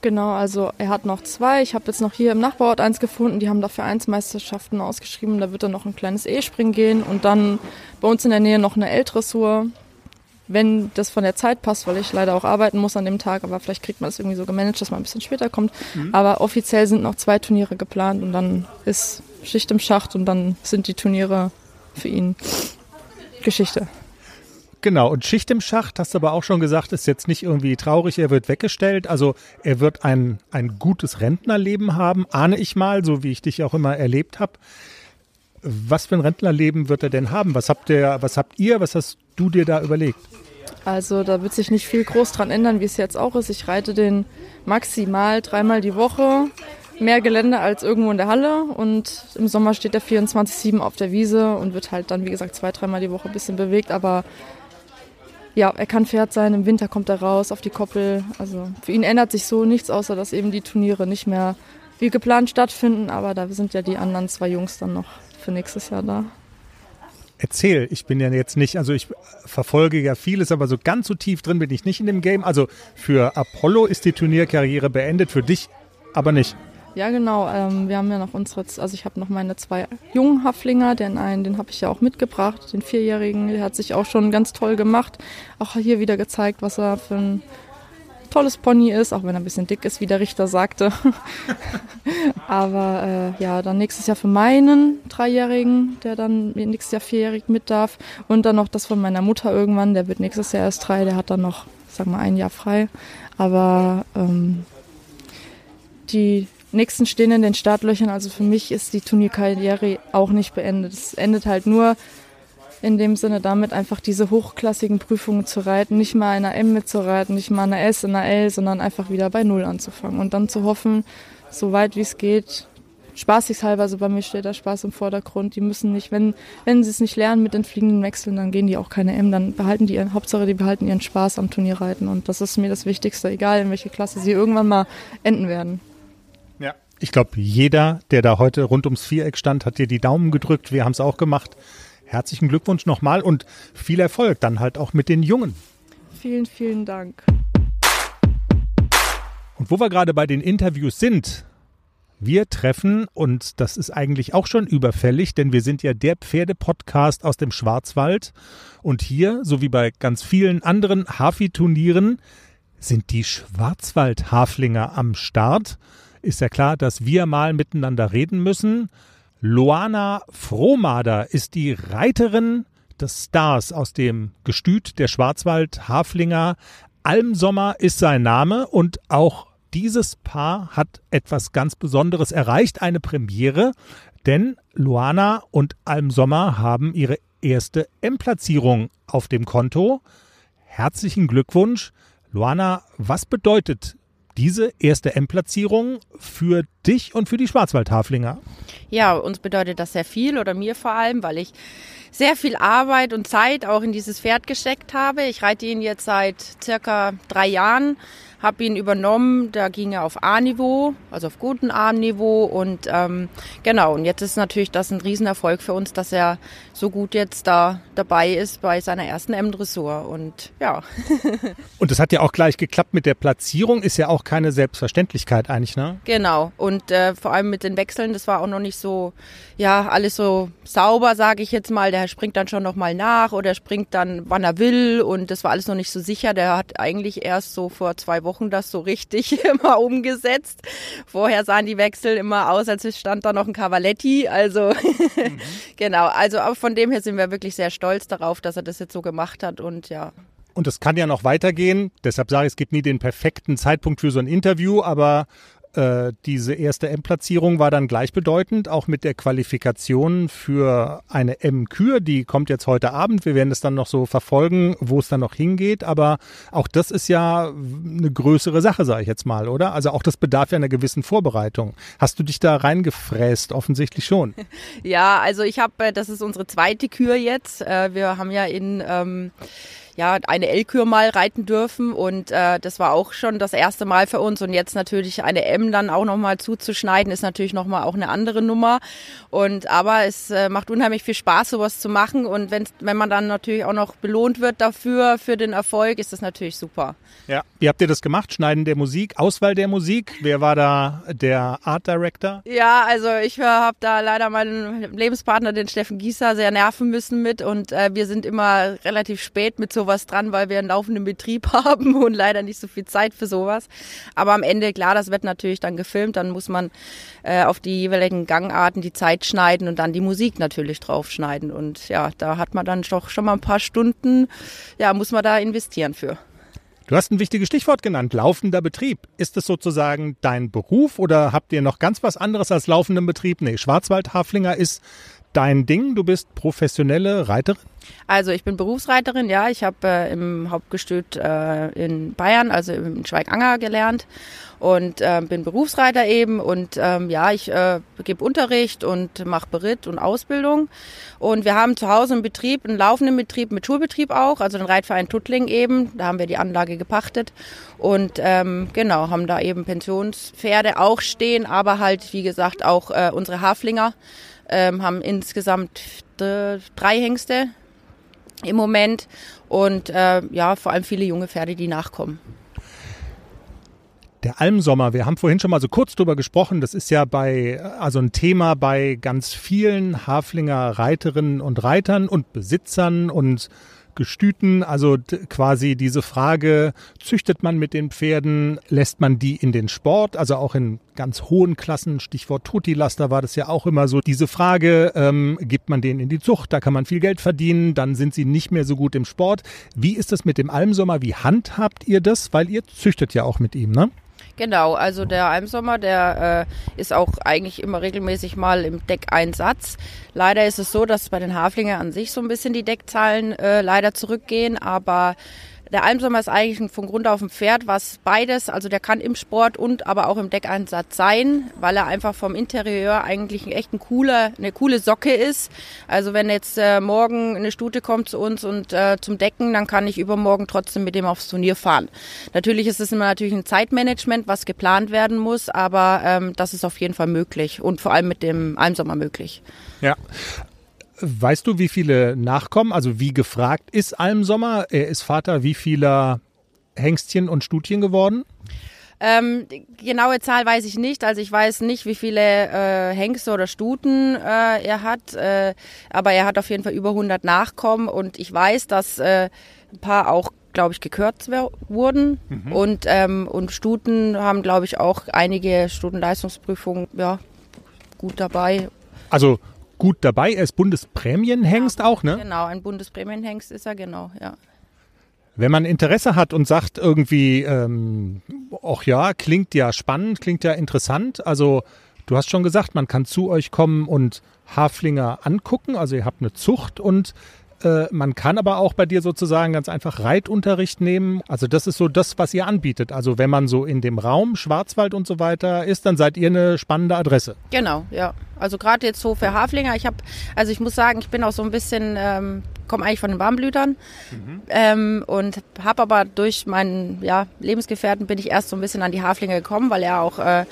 Genau, also er hat noch zwei. Ich habe jetzt noch hier im Nachbarort eins gefunden. Die haben dafür Vereinsmeisterschaften ausgeschrieben. Da wird dann noch ein kleines E-Springen gehen und dann bei uns in der Nähe noch eine L-Dressur. Wenn das von der Zeit passt, weil ich leider auch arbeiten muss an dem Tag, aber vielleicht kriegt man es irgendwie so gemanagt, dass man ein bisschen später kommt. Mhm. Aber offiziell sind noch zwei Turniere geplant und dann ist Schicht im Schacht und dann sind die Turniere für ihn Geschichte. Genau, und Schicht im Schacht, hast du aber auch schon gesagt, ist jetzt nicht irgendwie traurig, er wird weggestellt. Also er wird ein, ein gutes Rentnerleben haben, ahne ich mal, so wie ich dich auch immer erlebt habe. Was für ein Rentnerleben wird er denn haben? Was habt ihr, was habt ihr, was hast du dir da überlegt? Also da wird sich nicht viel groß dran ändern, wie es jetzt auch ist. Ich reite den maximal dreimal die Woche mehr Gelände als irgendwo in der Halle und im Sommer steht er 24-7 auf der Wiese und wird halt dann, wie gesagt, zwei, dreimal die Woche ein bisschen bewegt, aber ja, er kann Pferd sein, im Winter kommt er raus auf die Koppel. Also für ihn ändert sich so nichts, außer dass eben die Turniere nicht mehr wie geplant stattfinden, aber da sind ja die anderen zwei Jungs dann noch für nächstes Jahr da. Erzähl, ich bin ja jetzt nicht, also ich verfolge ja vieles, aber so ganz so tief drin bin ich nicht in dem Game. Also für Apollo ist die Turnierkarriere beendet, für dich aber nicht. Ja, genau. Ähm, wir haben ja noch unsere, also ich habe noch meine zwei jungen Haflinger, den einen, den habe ich ja auch mitgebracht, den Vierjährigen, der hat sich auch schon ganz toll gemacht. Auch hier wieder gezeigt, was er für ein tolles Pony ist, auch wenn er ein bisschen dick ist, wie der Richter sagte. [laughs] Aber äh, ja, dann nächstes Jahr für meinen Dreijährigen, der dann nächstes Jahr vierjährig mit darf. Und dann noch das von meiner Mutter irgendwann, der wird nächstes Jahr erst drei, der hat dann noch, sag mal, ein Jahr frei. Aber ähm, die nächsten stehen in den Startlöchern. Also für mich ist die Turnierkarriere auch nicht beendet. Es endet halt nur in dem Sinne damit einfach diese hochklassigen Prüfungen zu reiten, nicht mal einer M mitzureiten, nicht mal einer S, einer L, sondern einfach wieder bei Null anzufangen und dann zu hoffen, so weit wie es geht, spaßigshalber, also bei mir steht der Spaß im Vordergrund. Die müssen nicht, wenn, wenn sie es nicht lernen mit den fliegenden Wechseln, dann gehen die auch keine M, dann behalten die ihren, Hauptsache die behalten ihren Spaß am Turnierreiten und das ist mir das Wichtigste, egal in welche Klasse sie irgendwann mal enden werden. Ich glaube, jeder, der da heute rund ums Viereck stand, hat dir die Daumen gedrückt. Wir haben es auch gemacht. Herzlichen Glückwunsch nochmal und viel Erfolg dann halt auch mit den Jungen. Vielen, vielen Dank. Und wo wir gerade bei den Interviews sind, Wir treffen, und das ist eigentlich auch schon überfällig, denn wir sind ja der Pferdepodcast aus dem Schwarzwald. Und hier, so wie bei ganz vielen anderen Hafi-Turnieren, sind die Schwarzwald-Haflinger am Start. Ist ja klar, dass wir mal miteinander reden müssen. Loana Frohmader ist die Reiterin des Stars aus dem Gestüt der Schwarzwald-Haflinger. Almsommer ist sein Name und auch dieses Paar hat etwas ganz Besonderes erreicht, eine Premiere, denn Luana und Almsommer haben ihre erste M-Platzierung auf dem Konto. Herzlichen Glückwunsch. Luana, was bedeutet diese erste M-Platzierung für dich und für die Schwarzwaldhaflinger? Ja, uns bedeutet das sehr viel oder mir vor allem, weil ich sehr viel Arbeit und Zeit auch in dieses Pferd gesteckt habe. Ich reite ihn jetzt seit circa drei Jahren habe ihn übernommen. Da ging er auf A-Niveau, also auf guten A-Niveau. Und ähm, genau, und jetzt ist natürlich das ein Riesenerfolg für uns, dass er so gut jetzt da dabei ist bei seiner ersten M-Dressur. Und ja. [laughs] und das hat ja auch gleich geklappt mit der Platzierung, ist ja auch keine Selbstverständlichkeit eigentlich, ne? Genau. Und äh, vor allem mit den Wechseln, das war auch noch nicht so, ja, alles so sauber, sage ich jetzt mal. Der springt dann schon nochmal nach oder springt dann, wann er will. Und das war alles noch nicht so sicher. Der hat eigentlich erst so vor zwei Wochen Wochen das so richtig [laughs] immer umgesetzt. Vorher sahen die Wechsel immer aus, als stand da noch ein Cavaletti. Also [laughs] mhm. genau, also von dem her sind wir wirklich sehr stolz darauf, dass er das jetzt so gemacht hat und ja. Und es kann ja noch weitergehen. Deshalb sage ich, es gibt nie den perfekten Zeitpunkt für so ein Interview, aber äh, diese erste M-Platzierung war dann gleichbedeutend, auch mit der Qualifikation für eine M-Kür. Die kommt jetzt heute Abend. Wir werden es dann noch so verfolgen, wo es dann noch hingeht. Aber auch das ist ja eine größere Sache, sage ich jetzt mal, oder? Also auch das bedarf ja einer gewissen Vorbereitung. Hast du dich da reingefräst? Offensichtlich schon. [laughs] Ja, also ich habe, äh, das ist unsere zweite Kür jetzt. Äh, wir haben ja in ähm, ja, eine L-Kür mal reiten dürfen und äh, das war auch schon das erste Mal für uns und jetzt natürlich eine M dann auch nochmal zuzuschneiden, ist natürlich nochmal auch eine andere Nummer und aber es äh, macht unheimlich viel Spaß, sowas zu machen und wenn, wenn man dann natürlich auch noch belohnt wird dafür, für den Erfolg, ist das natürlich super. Ja, wie habt ihr das gemacht? Schneiden der Musik, Auswahl der Musik? Wer war da der Art Director? Ja, also ich habe da leider meinen Lebenspartner, den Steffen Gießer, sehr nerven müssen mit und äh, wir sind immer relativ spät mit so sowas dran, weil wir einen laufenden Betrieb [laughs] haben und leider nicht so viel Zeit für sowas. Aber am Ende, klar, das wird natürlich dann gefilmt, dann muss man äh, auf die jeweiligen Gangarten die Zeit schneiden und dann die Musik natürlich draufschneiden. Und ja, da hat man dann doch schon mal ein paar Stunden, ja, muss man da investieren für. Du hast ein wichtiges Stichwort genannt, laufender Betrieb. Ist es sozusagen dein Beruf oder habt ihr noch ganz was anderes als laufenden Betrieb? Nee, Schwarzwald-Haflinger ist dein Ding. Du bist professionelle Reiterin? Also ich bin Berufsreiterin, ja. Ich habe äh, im Hauptgestüt äh, in Bayern, also in Schweiganger gelernt und äh, bin Berufsreiter eben und ähm, ja, ich äh, gebe Unterricht und mache Beritt und Ausbildung und wir haben zu Hause einen Betrieb, einen laufenden Betrieb mit Schulbetrieb auch, also den Reitverein Tuttling eben, da haben wir die Anlage gepachtet und ähm, genau, haben da eben Pensionspferde auch stehen, aber halt wie gesagt auch äh, unsere Haflinger ähm, haben insgesamt drei Hengste im Moment und äh, ja, vor allem viele junge Pferde, die nachkommen. Der Almsommer, wir haben vorhin schon mal so kurz drüber gesprochen, das ist ja bei, also ein Thema bei ganz vielen Haflinger Reiterinnen und Reitern und Besitzern und Gestüten, also quasi diese Frage, züchtet man mit den Pferden, lässt man die in den Sport, also auch in ganz hohen Klassen, Stichwort Toti-Laster war das ja auch immer so, diese Frage, ähm, gibt man denen in die Zucht, da kann man viel Geld verdienen, dann sind sie nicht mehr so gut im Sport. Wie ist das mit dem Almsommer, wie handhabt ihr das, weil ihr züchtet ja auch mit ihm, ne? Genau, also der Almsommer, der äh, ist auch eigentlich immer regelmäßig mal im Deckeinsatz. Leider ist es so, dass bei den Haflingen an sich so ein bisschen die Deckzahlen äh, leider zurückgehen, aber der Almsommer ist eigentlich von Grund auf ein Pferd, was beides, also der kann im Sport und aber auch im Deckeinsatz sein, weil er einfach vom Interieur eigentlich echt ein cooler, eine coole Socke ist. Also wenn jetzt äh, morgen eine Stute kommt zu uns und äh, zum Decken, dann kann ich übermorgen trotzdem mit dem aufs Turnier fahren. Natürlich ist es immer natürlich ein Zeitmanagement, was geplant werden muss, aber ähm, das ist auf jeden Fall möglich und vor allem mit dem Almsommer möglich. Ja, Weißt du, wie viele Nachkommen, also wie gefragt ist Almsommer? Er ist Vater wie vieler Hengstchen und Stutchen geworden? Ähm, die genaue Zahl weiß ich nicht. Also ich weiß nicht, wie viele äh, Hengste oder Stuten äh, er hat. Äh, aber er hat auf jeden Fall über 100 Nachkommen. Und ich weiß, dass äh, ein paar auch, glaube ich, gekürzt wurden. Und, ähm, und Stuten haben, glaube ich, auch einige Stutenleistungsprüfungen ja, gut dabei. Also gut dabei, er ist Bundesprämienhengst auch, ne? Genau, ein Bundesprämienhengst ist er, genau, ja. Wenn man Interesse hat und sagt irgendwie, ähm, ach ja, klingt ja spannend, klingt ja interessant. Also du hast schon gesagt, man kann zu euch kommen und Haflinger angucken. Also ihr habt eine Zucht und man kann aber auch bei dir sozusagen ganz einfach Reitunterricht nehmen. Also das ist so das, was ihr anbietet. Also wenn man so in dem Raum Schwarzwald und so weiter ist, dann seid ihr eine spannende Adresse. Genau, ja. Also gerade jetzt so für Haflinger. Ich habe, also ich muss sagen, ich bin auch so ein bisschen, ähm, komme eigentlich von den Warmblütern ähm, und habe aber durch meinen ja, Lebensgefährten bin ich erst so ein bisschen an die Haflinger gekommen, weil er auch äh,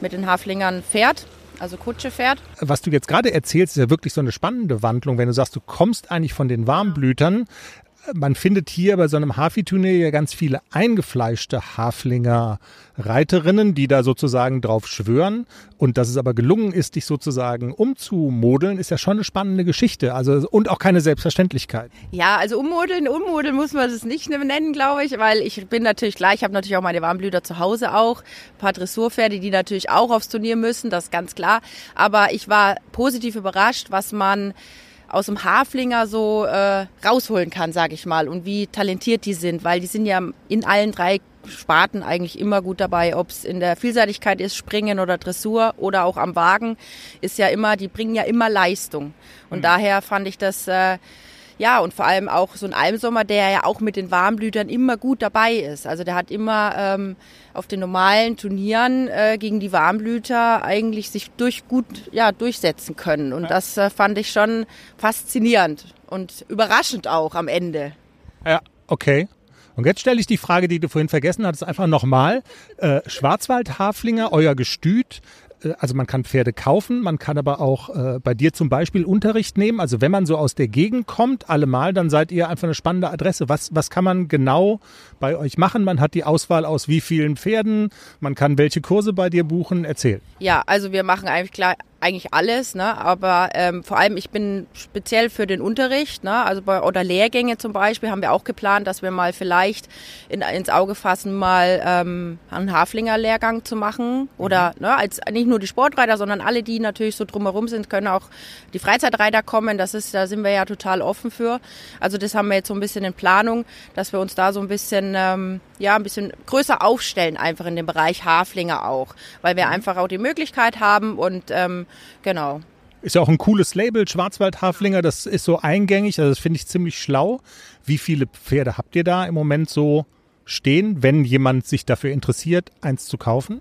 mit den Haflingern fährt, also Kutsche fährt. was du jetzt gerade erzählst, ist ja wirklich so eine spannende Wandlung, wenn du sagst, du kommst eigentlich von den Warmblütern. Man findet hier bei so einem Hafi-Turnier ja ganz viele eingefleischte Haflinger Reiterinnen, die da sozusagen drauf schwören. Und dass es aber gelungen ist, dich sozusagen umzumodeln, ist ja schon eine spannende Geschichte. Also, und auch keine Selbstverständlichkeit. Ja, also ummodeln, ummodeln muss man das nicht nennen, glaube ich, weil ich bin natürlich klar, ich habe natürlich auch meine Warmblüter zu Hause auch, ein paar Dressurpferde, die natürlich auch aufs Turnier müssen, das ist ganz klar. Aber ich war positiv überrascht, was man aus dem Haflinger so äh, rausholen kann, sage ich mal, und wie talentiert die sind, weil die sind ja in allen drei Sparten eigentlich immer gut dabei, ob es in der Vielseitigkeit ist, Springen oder Dressur oder auch am Wagen, ist ja immer, die bringen ja immer Leistung. Und daher fand ich das äh, ja, und vor allem auch so ein Almsommer, der ja auch mit den Warmblütern immer gut dabei ist. Also der hat immer ähm, auf den normalen Turnieren äh, gegen die Warmblüter eigentlich sich durch gut ja, durchsetzen können. Und das äh, fand ich schon faszinierend und überraschend auch am Ende. Ja, okay. Und jetzt stelle ich die Frage, die du vorhin vergessen hattest, einfach nochmal. Äh, Schwarzwald-Haflinger, euer Gestüt. Äh, also man kann Pferde kaufen, man kann aber auch äh, bei dir zum Beispiel Unterricht nehmen. Also wenn man so aus der Gegend kommt, allemal, dann seid ihr einfach eine spannende Adresse. Was, was kann man genau bei euch machen? Man hat die Auswahl aus wie vielen Pferden, man kann welche Kurse bei dir buchen. Erzähl. Ja, also wir machen eigentlich klar eigentlich alles, ne? aber ähm, vor allem ich bin speziell für den Unterricht, ne? also bei oder Lehrgänge zum Beispiel haben wir auch geplant, dass wir mal vielleicht in, ins Auge fassen, mal ähm, einen Haflinger-Lehrgang zu machen oder ne, als nicht nur die Sportreiter, sondern alle, die natürlich so drumherum sind, können auch die Freizeitreiter kommen. Das ist, da sind wir ja total offen für. Also das haben wir jetzt so ein bisschen in Planung, dass wir uns da so ein bisschen ähm, ja ein bisschen größer aufstellen einfach in dem Bereich Haflinger auch, weil wir einfach auch die Möglichkeit haben und ähm, genau. Ist ja auch ein cooles Label, Schwarzwald-Haflinger, das ist so eingängig, also das finde ich ziemlich schlau. Wie viele Pferde habt ihr da im Moment so stehen, wenn jemand sich dafür interessiert, eins zu kaufen?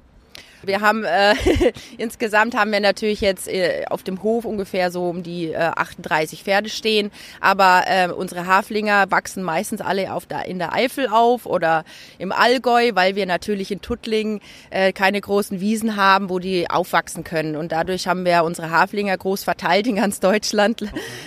Wir haben äh, [laughs] insgesamt haben wir natürlich jetzt äh, auf dem Hof ungefähr so um die äh, 38 Pferde stehen, aber äh, unsere Haflinger wachsen meistens alle auf der, in der Eifel auf oder im Allgäu, weil wir natürlich in Tuttlingen äh, keine großen Wiesen haben, wo die aufwachsen können. Und dadurch haben wir unsere Haflinger groß verteilt in ganz Deutschland.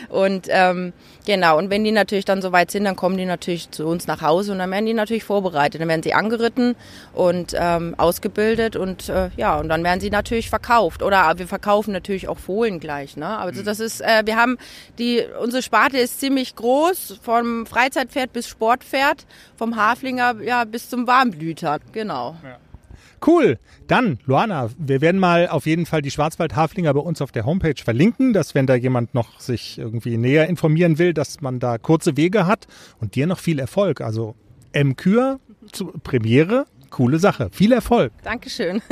Und ähm, Genau, und wenn die natürlich dann soweit sind, dann kommen die natürlich zu uns nach Hause und dann werden die natürlich vorbereitet. Dann werden sie angeritten und ähm, ausgebildet und äh, ja, und dann werden sie natürlich verkauft. Oder wir verkaufen natürlich auch Fohlen gleich. Ne? Also das ist, äh, wir haben die, unsere Sparte ist ziemlich groß, vom Freizeitpferd bis Sportpferd, vom Haflinger ja bis zum Warmblüter. Genau. Cool. Dann, Luana, wir werden mal auf jeden Fall die Schwarzwald-Haflinger bei uns auf der Homepage verlinken, dass wenn da jemand noch sich irgendwie näher informieren will, dass man da kurze Wege hat und dir noch viel Erfolg. Also M. Kür zu Premiere, coole Sache. Viel Erfolg. Dankeschön. [laughs]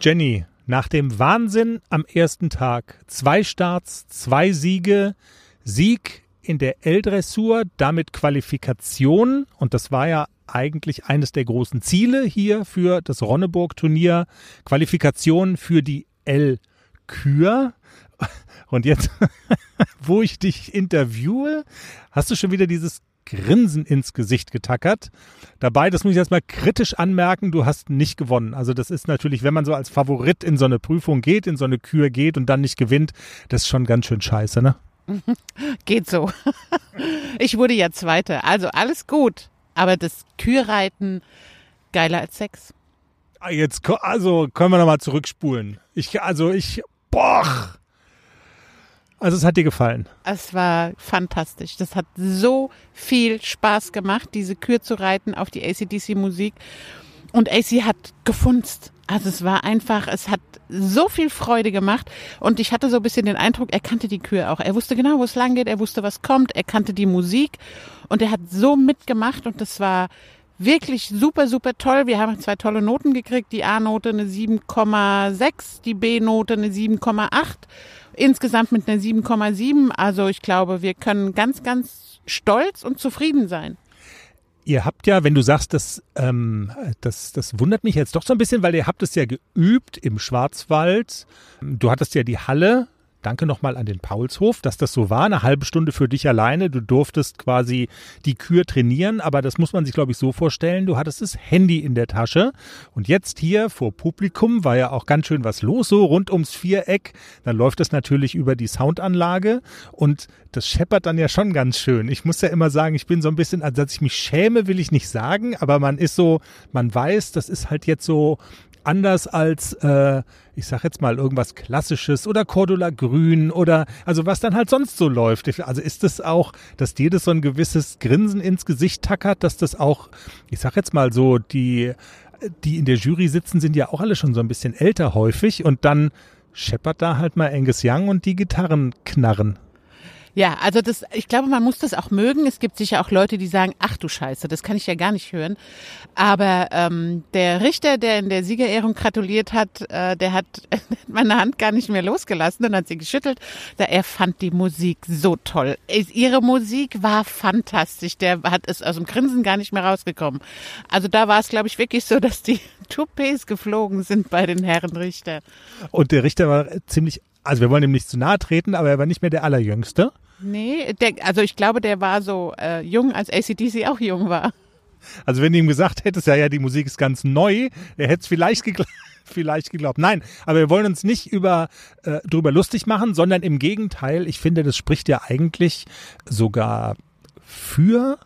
Jenny, nach dem Wahnsinn am ersten Tag, zwei Starts, zwei Siege, Sieg in der L-Dressur, damit Qualifikation und das war ja eigentlich eines der großen Ziele hier für das Ronneburg-Turnier, Qualifikation für die L-Kür. Und jetzt, [laughs] wo ich dich interviewe, hast du schon wieder dieses Grinsen ins Gesicht getackert. Dabei, das muss ich erstmal kritisch anmerken, du hast nicht gewonnen. Also das ist natürlich, wenn man so als Favorit in so eine Prüfung geht, in so eine Kür geht und dann nicht gewinnt, das ist schon ganz schön scheiße, ne? [laughs] Geht so. Ich wurde ja Zweite. Also alles gut. Aber das Kühlreiten geiler als Sex. Ah, Jetzt, also können wir nochmal zurückspulen. Ich, also ich, boah. Also es hat dir gefallen. Es war fantastisch. Das hat so viel Spaß gemacht, diese Kür zu reiten auf die ACDC-Musik. Und AC hat gefunzt. Also es war einfach, es hat so viel Freude gemacht. Und ich hatte so ein bisschen den Eindruck, er kannte die Kühe auch. Er wusste genau, wo es lang geht, er wusste, was kommt, er kannte die Musik. Und er hat so mitgemacht und das war wirklich super, super toll. Wir haben zwei tolle Noten gekriegt. Die A-Note eine 7,6, die B-Note eine 7,8. Insgesamt mit einer 7,7. Also ich glaube, wir können ganz, ganz stolz und zufrieden sein. Ihr habt ja, wenn du sagst, das, ähm, das, das wundert mich jetzt doch so ein bisschen, weil ihr habt es ja geübt im Schwarzwald. Du hattest ja die Halle. Danke nochmal an den Paulshof, dass das so war. Eine halbe Stunde für dich alleine. Du durftest quasi die Kür trainieren, aber das muss man sich, glaube ich, so vorstellen. Du hattest das Handy in der Tasche und jetzt hier vor Publikum war ja auch ganz schön was los, so rund ums Viereck. Dann läuft das natürlich über die Soundanlage und das scheppert dann ja schon ganz schön. Ich muss ja immer sagen, ich bin so ein bisschen, also dass ich mich schäme, will ich nicht sagen, aber man ist so, man weiß, das ist halt jetzt so anders als, äh, ich sag jetzt mal, irgendwas Klassisches oder Cordula Grün oder, also was dann halt sonst so läuft. Also ist das auch, dass dir das so ein gewisses Grinsen ins Gesicht tackert, dass das auch, ich sag jetzt mal so, die, die in der Jury sitzen, sind ja auch alle schon so ein bisschen älter häufig und dann scheppert da halt mal Angus Young und die Gitarren knarren. Ja, also das, ich glaube, man muss das auch mögen. Es gibt sicher auch Leute, die sagen, ach du Scheiße, das kann ich ja gar nicht hören. Aber ähm, der Richter, der in der Siegerehrung gratuliert hat, äh, der hat [laughs] meine Hand gar nicht mehr losgelassen und hat sie geschüttelt. Da er fand die Musik so toll. Ihre Musik war fantastisch. Der hat es aus dem Grinsen gar nicht mehr rausgekommen. Also da war es, glaube ich, wirklich so, dass die [laughs] Toupets geflogen sind bei den Herren Richter. Und der Richter war ziemlich, also wir wollen ihm nicht zu nahe treten, aber er war nicht mehr der Allerjüngste. Nee, der, also ich glaube, der war so äh, jung, als ACDC auch jung war. Also wenn du ihm gesagt hättest, ja, ja, die Musik ist ganz neu, er hätte es vielleicht geglaubt. [laughs] Vielleicht geglaubt. Nein, aber wir wollen uns nicht über äh, drüber lustig machen, sondern im Gegenteil, ich finde, das spricht ja eigentlich sogar für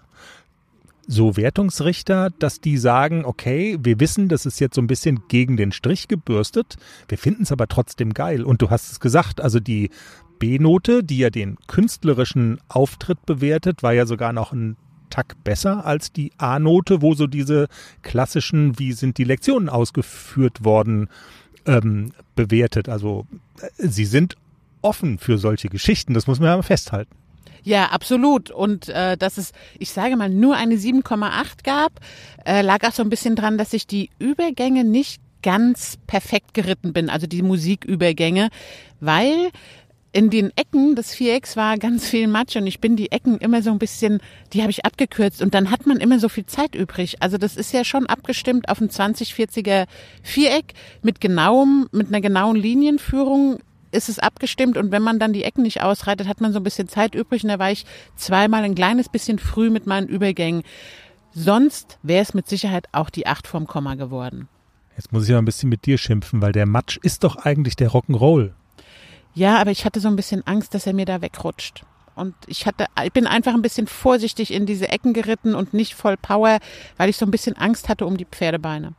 so Wertungsrichter, dass die sagen, okay, wir wissen, das ist jetzt so ein bisschen gegen den Strich gebürstet, wir finden es aber trotzdem geil. Und du hast es gesagt, also die B-Note, die ja den künstlerischen Auftritt bewertet, war ja sogar noch ein Tack besser als die A-Note, wo so diese klassischen, wie sind die Lektionen ausgeführt worden, ähm, bewertet. Also äh, sie sind offen für solche Geschichten, das muss man ja festhalten. Ja, absolut. Und äh, dass es, ich sage mal, nur eine 7,8 gab, äh, lag auch so ein bisschen dran, dass ich die Übergänge nicht ganz perfekt geritten bin, also die Musikübergänge, weil in den Ecken des Vierecks war ganz viel Matsch und ich bin die Ecken immer so ein bisschen, die habe ich abgekürzt und dann hat man immer so viel Zeit übrig. Also das ist ja schon abgestimmt auf ein 2040er Viereck mit genauem, mit einer genauen Linienführung ist es abgestimmt und wenn man dann die Ecken nicht ausreitet, hat man so ein bisschen Zeit übrig und da war ich zweimal ein kleines bisschen früh mit meinen Übergängen. Sonst wäre es mit Sicherheit auch die 8 vom Komma geworden. Jetzt muss ich ja ein bisschen mit dir schimpfen, weil der Matsch ist doch eigentlich der Rock'n'Roll. Ja, aber ich hatte so ein bisschen Angst, dass er mir da wegrutscht. Und ich hatte, ich bin einfach ein bisschen vorsichtig in diese Ecken geritten und nicht voll Power, weil ich so ein bisschen Angst hatte um die Pferdebeine.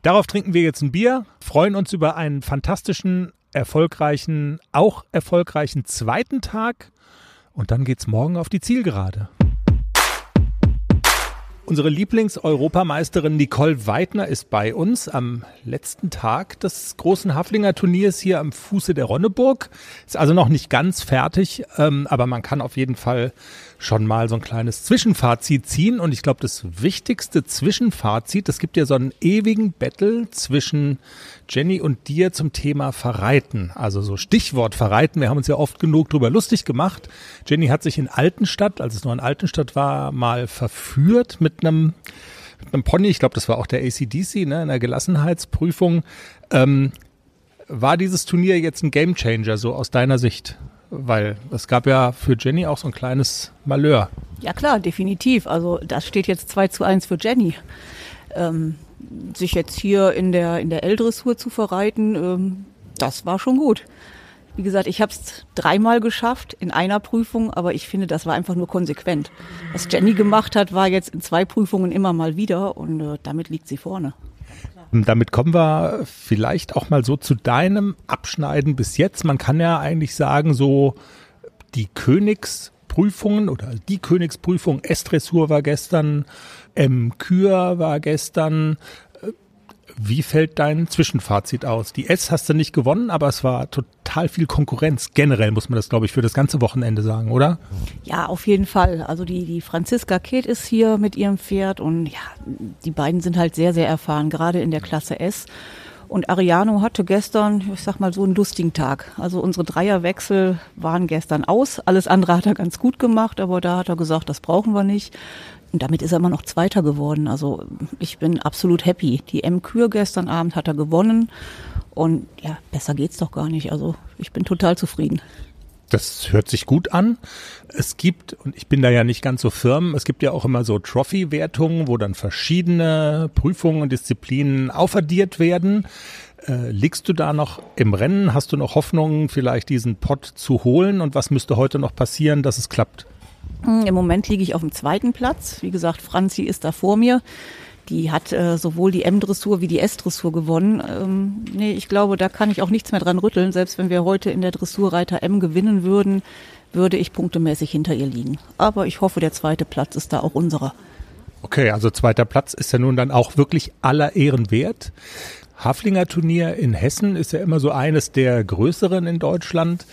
Darauf trinken wir jetzt ein Bier, freuen uns über einen fantastischen, erfolgreichen, auch erfolgreichen zweiten Tag und dann geht's morgen auf die Zielgerade. Unsere Lieblings-Europameisterin Nicole Weidner ist bei uns am letzten Tag des großen Haflinger Turniers hier am Fuße der Ronneburg. Ist also noch nicht ganz fertig, ähm, aber man kann auf jeden Fall schon mal so ein kleines Zwischenfazit ziehen. Und ich glaube, das wichtigste Zwischenfazit, es gibt ja so einen ewigen Battle zwischen Jenny und dir zum Thema Verreiten. Also so Stichwort Verreiten. Wir haben uns ja oft genug drüber lustig gemacht. Jenny hat sich in Altenstadt, als es noch in Altenstadt war, mal verführt mit einem mit einem Pony. Ich glaube, das war auch der ACDC, ne, in der Gelassenheitsprüfung. Ähm, war dieses Turnier jetzt ein Gamechanger, so aus deiner Sicht? Weil es gab ja für Jenny auch so ein kleines Malheur. Ja klar, definitiv. Also das steht jetzt 2 zu 1 für Jenny. Ähm, sich jetzt hier in der, in der L-Dressur zu verreiten, ähm, das war schon gut. Wie gesagt, ich habe es dreimal geschafft in einer Prüfung, aber ich finde, das war einfach nur konsequent. Was Jenny gemacht hat, war jetzt in zwei Prüfungen immer mal wieder und äh, damit liegt sie vorne. Damit kommen wir vielleicht auch mal so zu deinem Abschneiden bis jetzt. Man kann ja eigentlich sagen, so die Königsprüfungen oder die Königsprüfung S-Dressur war gestern, M-Kür war gestern, wie fällt dein Zwischenfazit aus? Die S hast du nicht gewonnen, aber es war total viel Konkurrenz. Generell muss man das, glaube ich, für das ganze Wochenende sagen, oder? Ja, auf jeden Fall. Also die, die Franziska Ket ist hier mit ihrem Pferd und ja, die beiden sind halt sehr, sehr erfahren, gerade in der Klasse S. Und Ariano hatte gestern, ich sag mal, so einen lustigen Tag. Also unsere Dreierwechsel waren gestern aus. Alles andere hat er ganz gut gemacht, aber da hat er gesagt, das brauchen wir nicht. Und damit ist er immer noch Zweiter geworden. Also ich bin absolut happy. Die M-Kür gestern Abend hat er gewonnen. Und ja, besser geht's doch gar nicht. Also ich bin total zufrieden. Das hört sich gut an. Es gibt, und ich bin da ja nicht ganz so firm, es gibt ja auch immer so Trophy-Wertungen, wo dann verschiedene Prüfungen und Disziplinen aufaddiert werden. Äh, liegst du da noch im Rennen? Hast du noch Hoffnung, vielleicht diesen Pott zu holen? Und was müsste heute noch passieren, dass es klappt? Hm, Im Moment liege ich auf dem zweiten Platz. Wie gesagt, Franzi ist da vor mir. Die hat äh, sowohl die M-Dressur wie die S-Dressur gewonnen. Ähm, nee, ich glaube, da kann ich auch nichts mehr dran rütteln. Selbst wenn wir heute in der Dressurreiter M gewinnen würden, würde ich punktemäßig hinter ihr liegen. Aber ich hoffe, der zweite Platz ist da auch unserer. Okay, also zweiter Platz ist ja nun dann auch wirklich aller Ehren wert. Haflinger Turnier in Hessen ist ja immer so eines der größeren in Deutschland.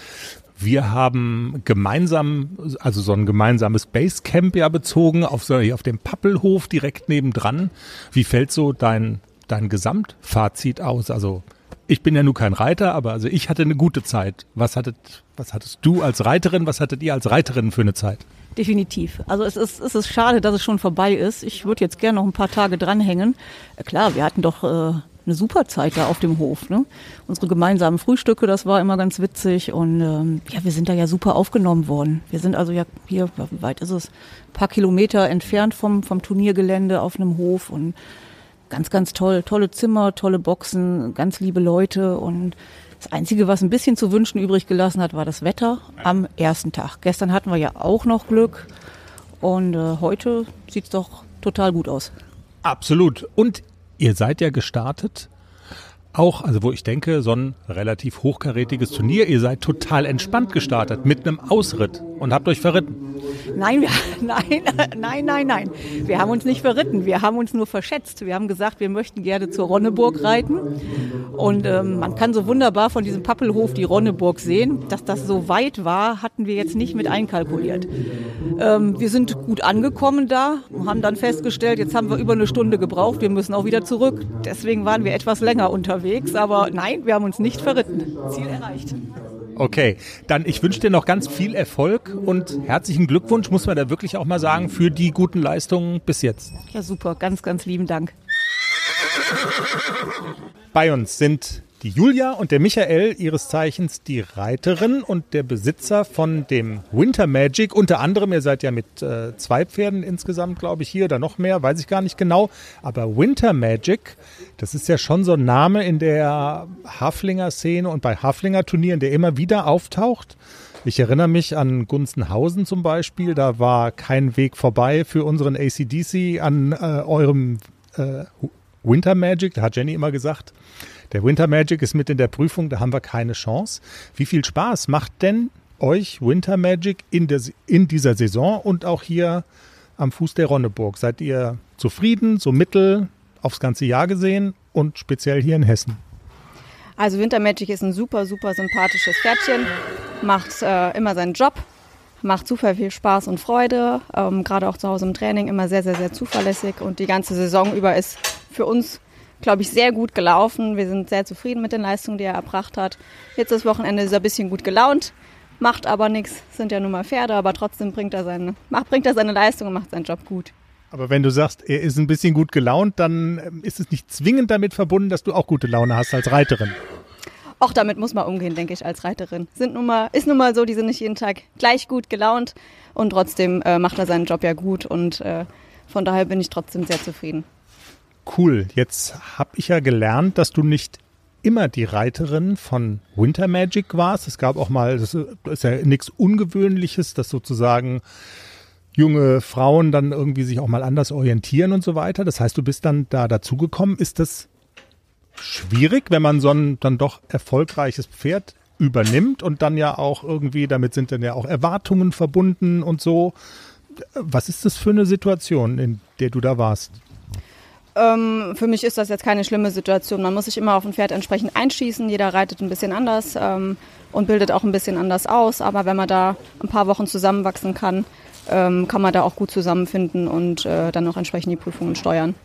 Wir haben gemeinsam, also so ein gemeinsames Basecamp ja bezogen auf, so, auf dem Pappelhof direkt nebendran. Wie fällt so dein, dein Gesamtfazit aus? Also ich bin ja nur kein Reiter, aber also ich hatte eine gute Zeit. Was hattet, was hattest du als Reiterin, was hattet ihr als Reiterin für eine Zeit? Definitiv. Also es ist, es ist schade, dass es schon vorbei ist. Ich würde jetzt gerne noch ein paar Tage dranhängen. Äh, klar, wir hatten doch äh, eine super Zeit da auf dem Hof. Ne? Unsere gemeinsamen Frühstücke, das war immer ganz witzig und ähm, ja, wir sind da ja super aufgenommen worden. Wir sind also ja hier, wie weit ist es? Ein paar Kilometer entfernt vom, vom Turniergelände auf einem Hof und ganz, ganz toll. Tolle Zimmer, tolle Boxen, ganz liebe Leute und das Einzige, was ein bisschen zu wünschen übrig gelassen hat, war das Wetter am ersten Tag. Gestern hatten wir ja auch noch Glück und äh, heute sieht's doch total gut aus. Absolut. Und Ihr seid ja gestartet auch, also wo ich denke, so ein relativ hochkarätiges Turnier. Ihr seid total entspannt gestartet mit einem Ausritt und habt euch verritten. Nein, wir, [laughs] nein, nein, nein, nein. Wir haben uns nicht verritten. Wir haben uns nur verschätzt. Wir haben gesagt, wir möchten gerne zur Ronneburg reiten. Und ähm, man kann so wunderbar von diesem Pappelhof die Ronneburg sehen. Dass das so weit war, hatten wir jetzt nicht mit einkalkuliert. Ähm, wir sind gut angekommen da, haben dann festgestellt, jetzt haben wir über eine Stunde gebraucht, wir müssen auch wieder zurück. Deswegen waren wir etwas länger unterwegs unterwegs, aber nein, wir haben uns nicht verritten. Ziel erreicht. Okay, dann ich wünsche dir noch ganz viel Erfolg und herzlichen Glückwunsch, muss man da wirklich auch mal sagen, für die guten Leistungen bis jetzt. Ja, super, ganz, ganz lieben Dank. Bei uns sind die Julia und der Michael, ihres Zeichens die Reiterin und der Besitzer von dem Winter Magic. Unter anderem, ihr seid ja mit äh, zwei Pferden insgesamt, glaube ich, hier oder noch mehr, weiß ich gar nicht genau. Aber Winter Magic, das ist ja schon so ein Name in der Haflinger-Szene und bei Haflinger-Turnieren, der immer wieder auftaucht. Ich erinnere mich an Gunzenhausen zum Beispiel. Da war kein Weg vorbei für unseren ACDC an äh, eurem äh, Winter Magic. Da hat Jenny immer gesagt, der Winter Magic ist mit in der Prüfung, da haben wir keine Chance. Wie viel Spaß macht denn euch Winter Magic in, der, in dieser Saison und auch hier am Fuß der Ronneburg? Seid ihr zufrieden, so mittel aufs ganze Jahr gesehen und speziell hier in Hessen? Also Winter Magic ist ein super, super sympathisches Pferdchen, macht äh, immer seinen Job, macht super viel Spaß und Freude, ähm, gerade auch zu Hause im Training immer sehr, sehr, sehr zuverlässig und die ganze Saison über ist für uns glaube ich, sehr gut gelaufen. Wir sind sehr zufrieden mit den Leistungen, die er erbracht hat. Jetzt das Wochenende ist er ein bisschen gut gelaunt, macht aber nichts, sind ja nun mal Pferde, aber trotzdem bringt er seine, macht, bringt er seine Leistung und macht seinen Job gut. Aber wenn du sagst, er ist ein bisschen gut gelaunt, dann ähm, ist es nicht zwingend damit verbunden, dass du auch gute Laune hast als Reiterin. Auch damit muss man umgehen, denke ich, als Reiterin. Sind nun mal, ist nun mal so, die sind nicht jeden Tag gleich gut gelaunt und trotzdem äh, macht er seinen Job ja gut und äh, von daher bin ich trotzdem sehr zufrieden cool. Jetzt habe ich ja gelernt, dass du nicht immer die Reiterin von Winter Magic warst. Es gab auch mal, das ist ja nichts Ungewöhnliches, dass sozusagen junge Frauen dann irgendwie sich auch mal anders orientieren und so weiter. Das heißt, du bist dann da dazugekommen. Ist das schwierig, wenn man so ein dann doch erfolgreiches Pferd übernimmt und dann ja auch irgendwie, damit sind dann ja auch Erwartungen verbunden und so. Was ist das für eine Situation, in der du da warst? Ähm, für mich ist das jetzt keine schlimme Situation. Man muss sich immer auf ein Pferd entsprechend einschießen. Jeder reitet ein bisschen anders ähm, und bildet auch ein bisschen anders aus. Aber wenn man da ein paar Wochen zusammenwachsen kann, ähm, kann man da auch gut zusammenfinden und äh, dann auch entsprechend die Prüfungen steuern.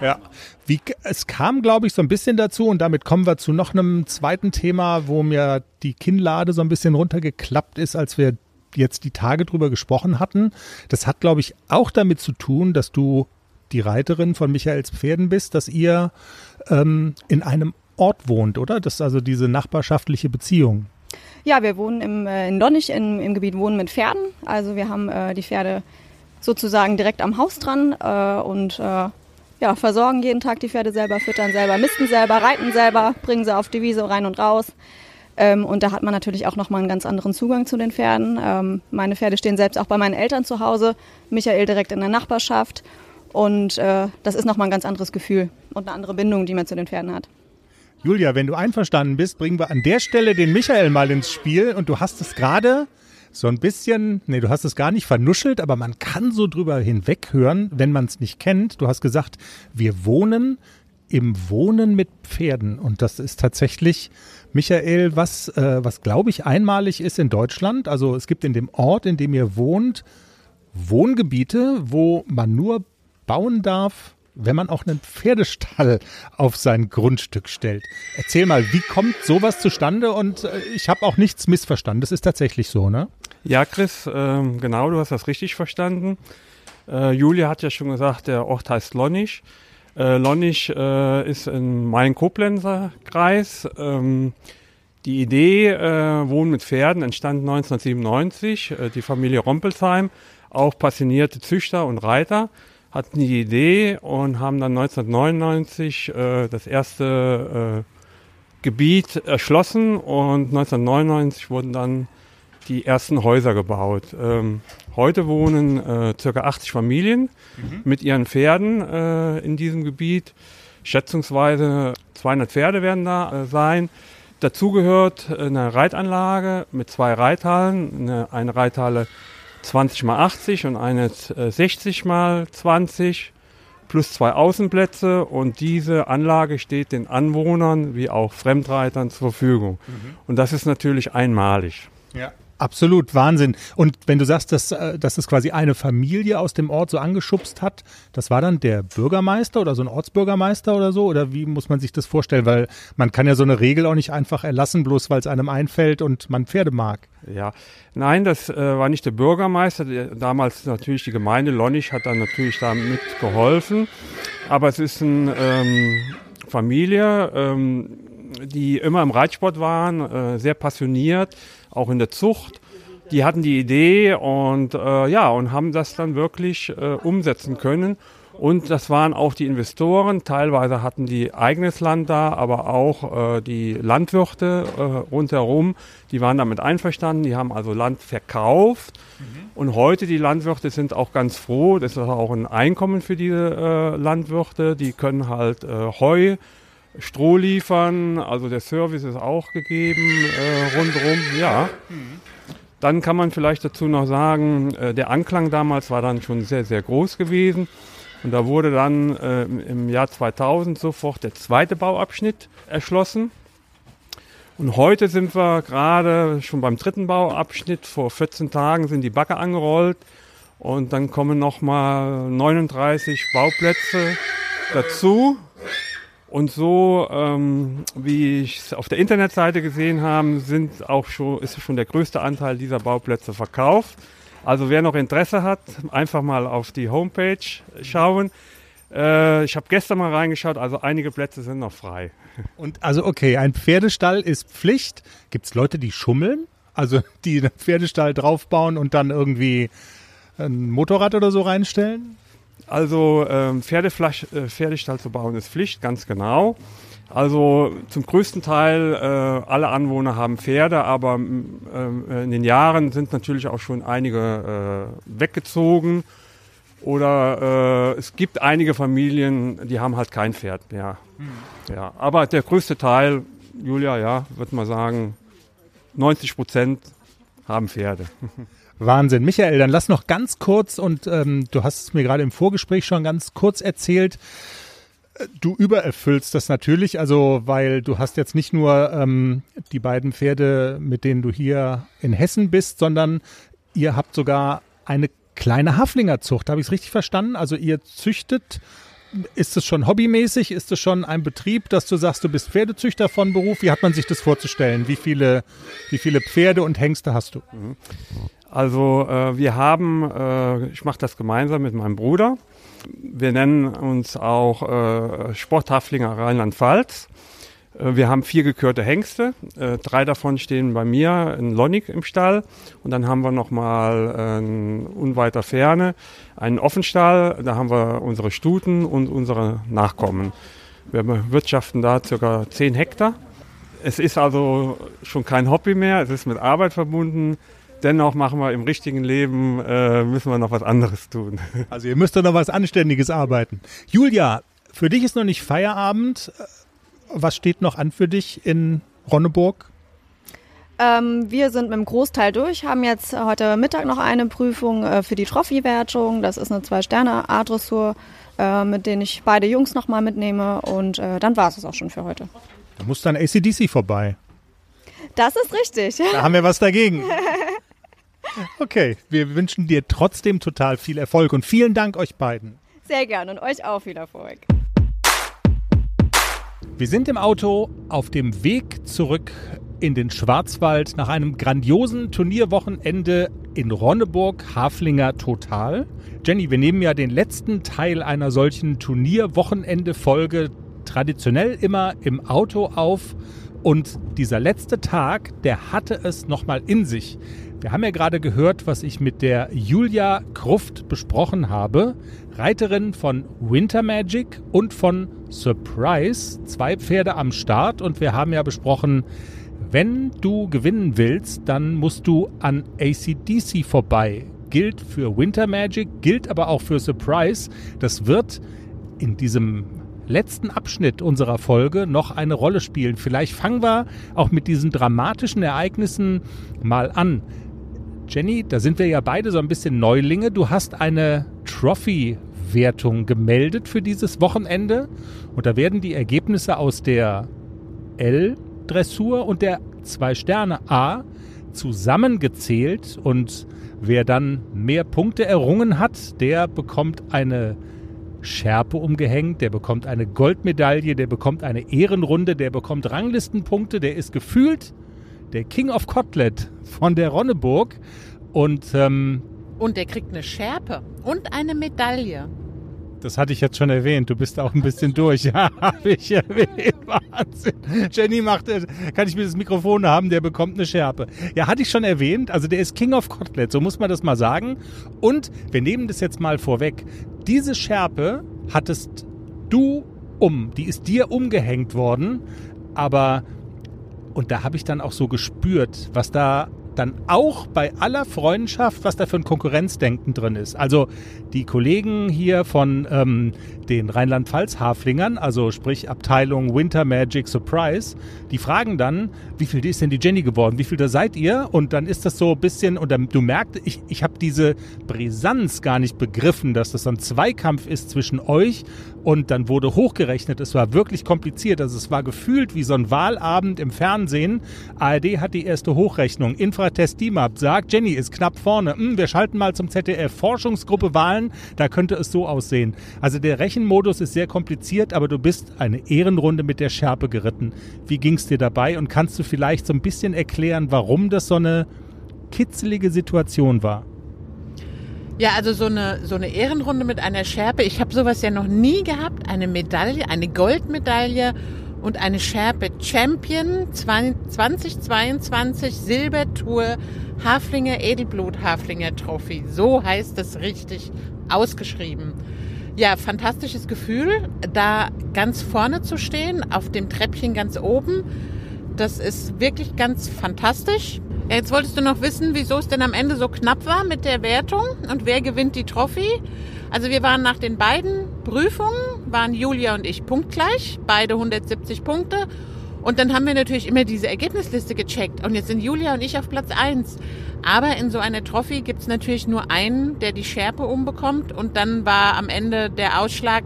Ja, Wie, es kam, glaube ich, so ein bisschen dazu und damit kommen wir zu noch einem zweiten Thema, wo mir die Kinnlade so ein bisschen runtergeklappt ist, als wir jetzt die Tage drüber gesprochen hatten. Das hat, glaube ich, auch damit zu tun, dass du die Reiterin von Michaels Pferden bist, dass ihr ähm, in einem Ort wohnt, oder? Das ist also diese nachbarschaftliche Beziehung. Ja, wir wohnen im, äh, in Donnig, in, im Gebiet Wohnen mit Pferden. Also wir haben äh, die Pferde sozusagen direkt am Haus dran äh, und äh, ja, versorgen jeden Tag die Pferde selber, füttern selber, misten selber, reiten selber, bringen sie auf die Wiese rein und raus. Ähm, und da hat man natürlich auch nochmal einen ganz anderen Zugang zu den Pferden. Ähm, meine Pferde stehen selbst auch bei meinen Eltern zu Hause, Michael direkt in der Nachbarschaft. Und äh, das ist nochmal ein ganz anderes Gefühl und eine andere Bindung, die man zu den Pferden hat. Julia, wenn du einverstanden bist, bringen wir an der Stelle den Michael mal ins Spiel. Und du hast es gerade so ein bisschen, nee, du hast es gar nicht vernuschelt, aber man kann so drüber hinweghören, wenn man es nicht kennt. Du hast gesagt, wir wohnen im Wohnen mit Pferden. Und das ist tatsächlich, Michael, was, äh, was glaube ich einmalig ist in Deutschland. Also es gibt in dem Ort, in dem ihr wohnt, Wohngebiete, wo man nur bauen darf, wenn man auch einen Pferdestall auf sein Grundstück stellt. Erzähl mal, wie kommt sowas zustande? Und äh, ich habe auch nichts missverstanden. Das ist tatsächlich so, ne? Ja, Chris, ähm, genau, du hast das richtig verstanden. Äh, Julia hat ja schon gesagt, der Ort heißt Lonnig. Äh, Lonnig äh, ist in Main-Koblenzer Kreis. Ähm, die Idee äh, Wohnen mit Pferden entstand 1997. Äh, die Familie Rompelsheim, auch passionierte Züchter und Reiter, hatten die Idee und haben dann 1999 äh, das erste äh, Gebiet erschlossen und 1999 wurden dann die ersten Häuser gebaut. Ähm, heute wohnen äh, circa 80 Familien mhm. mit ihren Pferden äh, in diesem Gebiet. Schätzungsweise 200 Pferde werden da äh, sein. Dazu gehört eine Reitanlage mit zwei Reithallen, eine, eine Reithalle 20 mal 80 und eine 60 äh, mal 20 plus zwei Außenplätze und diese Anlage steht den Anwohnern wie auch Fremdreitern zur Verfügung. Mhm. Und das ist natürlich einmalig. Ja. Absolut, Wahnsinn. Und wenn du sagst, dass, äh, dass es quasi eine Familie aus dem Ort so angeschubst hat, das war dann der Bürgermeister oder so ein Ortsbürgermeister oder so? Oder wie muss man sich das vorstellen? Weil man kann ja so eine Regel auch nicht einfach erlassen, bloß weil es einem einfällt und man Pferde mag. Ja, nein, das äh, war nicht der Bürgermeister. Der, damals natürlich die Gemeinde Lonnig hat dann natürlich damit geholfen. Aber es ist eine ähm, Familie, ähm, die immer im Reitsport waren, äh, sehr passioniert auch in der Zucht. Die hatten die Idee und äh, ja und haben das dann wirklich äh, umsetzen können. Und das waren auch die Investoren. Teilweise hatten die eigenes Land da, aber auch äh, die Landwirte äh, rundherum. Die waren damit einverstanden. Die haben also Land verkauft. Mhm. Und heute die Landwirte sind auch ganz froh. Das ist auch ein Einkommen für diese äh, Landwirte. Die können halt äh, Heu Stroh liefern, also der Service ist auch gegeben äh, rundherum, ja. Dann kann man vielleicht dazu noch sagen, äh, der Anklang damals war dann schon sehr, sehr groß gewesen. Und da wurde dann äh, im Jahr 2000 sofort der zweite Bauabschnitt erschlossen. Und heute sind wir gerade schon beim dritten Bauabschnitt. Vor 14 Tagen sind die Backe angerollt. Und dann kommen nochmal 39 Bauplätze dazu. Und so, ähm, wie ich es auf der Internetseite gesehen habe, sind auch schon, ist schon der größte Anteil dieser Bauplätze verkauft. Also wer noch Interesse hat, einfach mal auf die Homepage schauen. Äh, ich habe gestern mal reingeschaut, also einige Plätze sind noch frei. [laughs] Und also okay, ein Pferdestall ist Pflicht. Gibt es Leute, die schummeln? Also die einen Pferdestall draufbauen und dann irgendwie ein Motorrad oder so reinstellen? Also ähm, Pferdeflasch, äh, Pferdestall zu bauen ist Pflicht, ganz genau. Also zum größten Teil äh, alle Anwohner haben Pferde, aber äh, in den Jahren sind natürlich auch schon einige äh, weggezogen. Oder äh, es gibt einige Familien, die haben halt kein Pferd mehr. Hm. Ja, aber der größte Teil, Julia, ja, würde man sagen, 90 Prozent haben Pferde. [laughs] Wahnsinn. Michael, dann lass noch ganz kurz, und ähm, du hast es mir gerade im Vorgespräch schon ganz kurz erzählt, Du übererfüllst das natürlich, also weil du hast jetzt nicht nur ähm, die beiden Pferde, mit denen du hier in Hessen bist, sondern ihr habt sogar eine kleine Haflingerzucht. Habe ich es richtig verstanden? Also ihr züchtet, ist es schon hobbymäßig? Ist es schon ein Betrieb, dass du sagst, du bist Pferdezüchter von Beruf? Wie hat man sich das vorzustellen? Wie viele, wie viele Pferde und Hengste hast du? Also äh, wir haben, äh, ich mache das gemeinsam mit meinem Bruder. Wir nennen uns auch äh, Sporthaflinger Rheinland-Pfalz. Äh, wir haben vier gekürte Hengste. Äh, drei davon stehen bei mir in Lonnig im Stall. Und dann haben wir nochmal äh, unweiter Ferne einen Offenstall. Da haben wir unsere Stuten und unsere Nachkommen. Wir bewirtschaften da circa zehn Hektar. Es ist also schon kein Hobby mehr. Es ist mit Arbeit verbunden dennoch machen wir im richtigen Leben, äh, müssen wir noch was anderes tun. [laughs] Also ihr müsst doch noch was Anständiges arbeiten. Julia, für dich ist noch nicht Feierabend. Was steht noch an für dich in Ronneburg? Ähm, wir sind mit dem Großteil durch, haben jetzt heute Mittag noch eine Prüfung äh, für die Trophy-Wertung. Das ist eine Zwei-Sterne-A-Dressur, äh, mit denen ich beide Jungs nochmal mitnehme. Und äh, dann war es auch schon für heute. Da muss dann ACDC vorbei. Das ist richtig. Da haben wir was dagegen. [laughs] Okay, wir wünschen dir trotzdem total viel Erfolg und vielen Dank euch beiden. Sehr gern und euch auch viel Erfolg. Wir sind im Auto auf dem Weg zurück in den Schwarzwald nach einem grandiosen Turnierwochenende in Ronneburg, Haflinger Total. Jenny, wir nehmen ja den letzten Teil einer solchen Turnierwochenende-Folge traditionell immer im Auto auf. Und dieser letzte Tag, der hatte es nochmal in sich. Wir haben ja gerade gehört, was ich mit der Julia Kruft besprochen habe, Reiterin von Winter Magic und von Surprise, zwei Pferde am Start und wir haben ja besprochen, wenn du gewinnen willst, dann musst du an ACDC vorbei. Gilt für Winter Magic, gilt aber auch für Surprise. Das wird in diesem letzten Abschnitt unserer Folge noch eine Rolle spielen. Vielleicht fangen wir auch mit diesen dramatischen Ereignissen mal an. Jenny, da sind wir ja beide so ein bisschen Neulinge. Du hast eine Trophy-Wertung gemeldet für dieses Wochenende und da werden die Ergebnisse aus der L-Dressur und der Zwei-Sterne-A zusammengezählt und wer dann mehr Punkte errungen hat, der bekommt eine Schärpe umgehängt, der bekommt eine Goldmedaille, der bekommt eine Ehrenrunde, der bekommt Ranglistenpunkte, der ist gefühlt der King of Kotlet von der Ronneburg. Und, ähm, und der kriegt eine Schärpe und eine Medaille. Das hatte ich jetzt schon erwähnt. Du bist auch ein bisschen [laughs] durch. [laughs] Ja, habe ich erwähnt. [laughs] Wahnsinn. Jenny macht, äh, kann ich mir das Mikrofon haben, der bekommt eine Schärpe. Ja, hatte ich schon erwähnt. Also der ist King of Kotlet, so muss man das mal sagen. Und wir nehmen das jetzt mal vorweg. Diese Schärpe hattest du um. Die ist dir umgehängt worden. Aber und da habe ich dann auch so gespürt, was da dann auch bei aller Freundschaft, was da für ein Konkurrenzdenken drin ist. Also die Kollegen hier von ähm, den Rheinland-Pfalz-Haflingern, also sprich Abteilung Winter Magic Surprise, die fragen dann, wie viel ist denn die Jenny geworden? Wie viel da seid ihr? Und dann ist das so ein bisschen, und dann, du merkst, ich, ich habe diese Brisanz gar nicht begriffen, dass das so ein Zweikampf ist zwischen euch und dann wurde hochgerechnet. Es war wirklich kompliziert. Also es war gefühlt wie so ein Wahlabend im Fernsehen. ARD hat die erste Hochrechnung. Infratest DIMAP sagt, Jenny ist knapp vorne. Hm, wir schalten mal zum ZDF. Forschungsgruppe Wahlen, da könnte es so aussehen. Also der Rechenmodus ist sehr kompliziert, aber du bist eine Ehrenrunde mit der Schärpe geritten. Wie ging es dir dabei? Und kannst du vielleicht so ein bisschen erklären, warum das so eine kitzelige Situation war? Ja, also so eine, so eine Ehrenrunde mit einer Schärpe. Ich habe sowas ja noch nie gehabt. Eine Medaille, eine Goldmedaille und eine Schärpe Champion 2022 Silbertour Haflinger Edelblut Haflinger Trophy. So heißt es richtig ausgeschrieben. Ja, fantastisches Gefühl, da ganz vorne zu stehen, auf dem Treppchen ganz oben. Das ist wirklich ganz fantastisch. Jetzt wolltest du noch wissen, wieso es denn am Ende so knapp war mit der Wertung und wer gewinnt die Trophy. Also wir waren nach den beiden Prüfungen, waren Julia und ich punktgleich, beide 170 Punkte. Und dann haben wir natürlich immer diese Ergebnisliste gecheckt. Und jetzt sind Julia und ich auf Platz eins. Aber in so einer Trophy gibt es natürlich nur einen, der die Schärpe umbekommt. Und dann war am Ende der Ausschlag,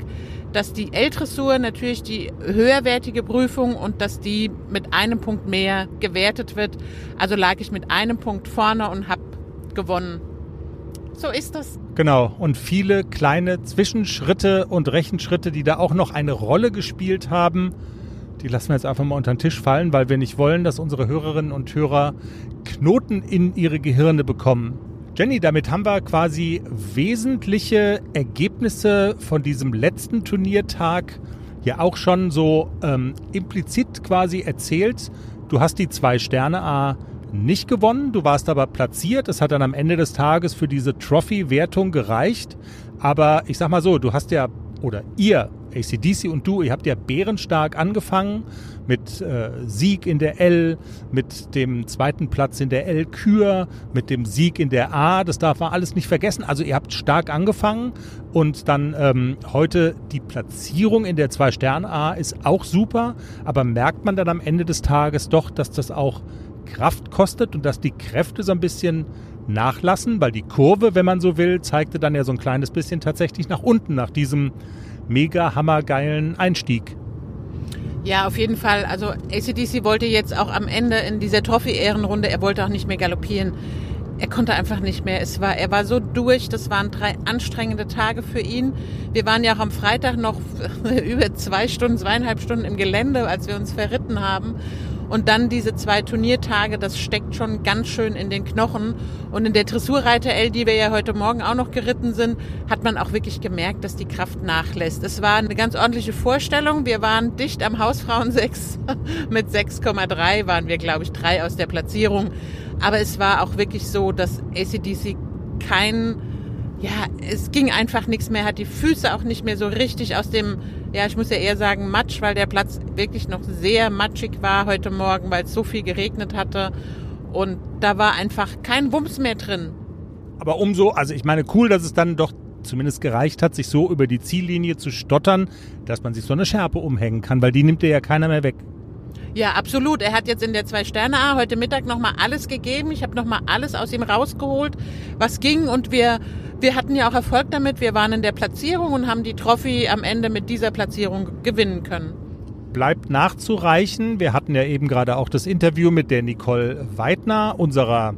dass die L-Dressur natürlich die höherwertige Prüfung und dass die mit einem Punkt mehr gewertet wird. Also lag ich mit einem Punkt vorne und habe gewonnen. So ist das. Genau, und viele kleine Zwischenschritte und Rechenschritte, die da auch noch eine Rolle gespielt haben, die lassen wir jetzt einfach mal unter den Tisch fallen, weil wir nicht wollen, dass unsere Hörerinnen und Hörer Knoten in ihre Gehirne bekommen. Jenny, damit haben wir quasi wesentliche Ergebnisse von diesem letzten Turniertag ja auch schon so ähm, implizit quasi erzählt. Du hast die zwei Sterne A nicht gewonnen, du warst aber platziert. Es hat dann am Ende des Tages für diese Trophy-Wertung gereicht. Aber ich sag mal so, du hast ja, oder ihr ACDC und du, ihr habt ja bärenstark angefangen mit äh, Sieg in der L, mit dem zweiten Platz in der L Kür, mit dem Sieg in der A, das darf man alles nicht vergessen. Also ihr habt stark angefangen und dann ähm, heute die Platzierung in der Zwei-Sterne-A ist auch super, aber merkt man dann am Ende des Tages doch, dass das auch Kraft kostet und dass die Kräfte so ein bisschen nachlassen, weil die Kurve, wenn man so will, zeigte dann ja so ein kleines bisschen tatsächlich nach unten, nach diesem mega hammergeilen Einstieg. Ja, auf jeden Fall. Also ACDC wollte jetzt auch am Ende in dieser Trophy-Ehrenrunde, er wollte auch nicht mehr galoppieren. Er konnte einfach nicht mehr. Es war, er war so durch. Das waren drei anstrengende Tage für ihn. Wir waren ja auch am Freitag noch [laughs] über zwei Stunden, zweieinhalb Stunden im Gelände, als wir uns verritten haben. Und dann diese zwei Turniertage, das steckt schon ganz schön in den Knochen. Und in der Dressurreiter-L, die wir ja heute Morgen auch noch geritten sind, hat man auch wirklich gemerkt, dass die Kraft nachlässt. Es war eine ganz ordentliche Vorstellung. Wir waren dicht am Hausfrauen 6. [laughs] Mit 6,3 waren wir, glaube ich, drei aus der Platzierung. Aber es war auch wirklich so, dass ACDC kein ja, es ging einfach nichts mehr, hat die Füße auch nicht mehr so richtig aus dem, ja, ich muss ja eher sagen Matsch, weil der Platz wirklich noch sehr matschig war heute Morgen, weil es so viel geregnet hatte. Und da war einfach kein Wumms mehr drin. Aber umso, also ich meine, cool, dass es dann doch zumindest gereicht hat, sich so über die Ziellinie zu stottern, dass man sich so eine Schärpe umhängen kann, weil die nimmt dir ja keiner mehr weg. Ja, absolut. Er hat jetzt in der Zwei-Sterne-A heute Mittag nochmal alles gegeben. Ich habe nochmal alles aus ihm rausgeholt, was ging. Und wir, wir hatten ja auch Erfolg damit. Wir waren in der Platzierung und haben die Trophy am Ende mit dieser Platzierung gewinnen können. Bleibt nachzureichen. Wir hatten ja eben gerade auch das Interview mit der Nicole Weidner, unserer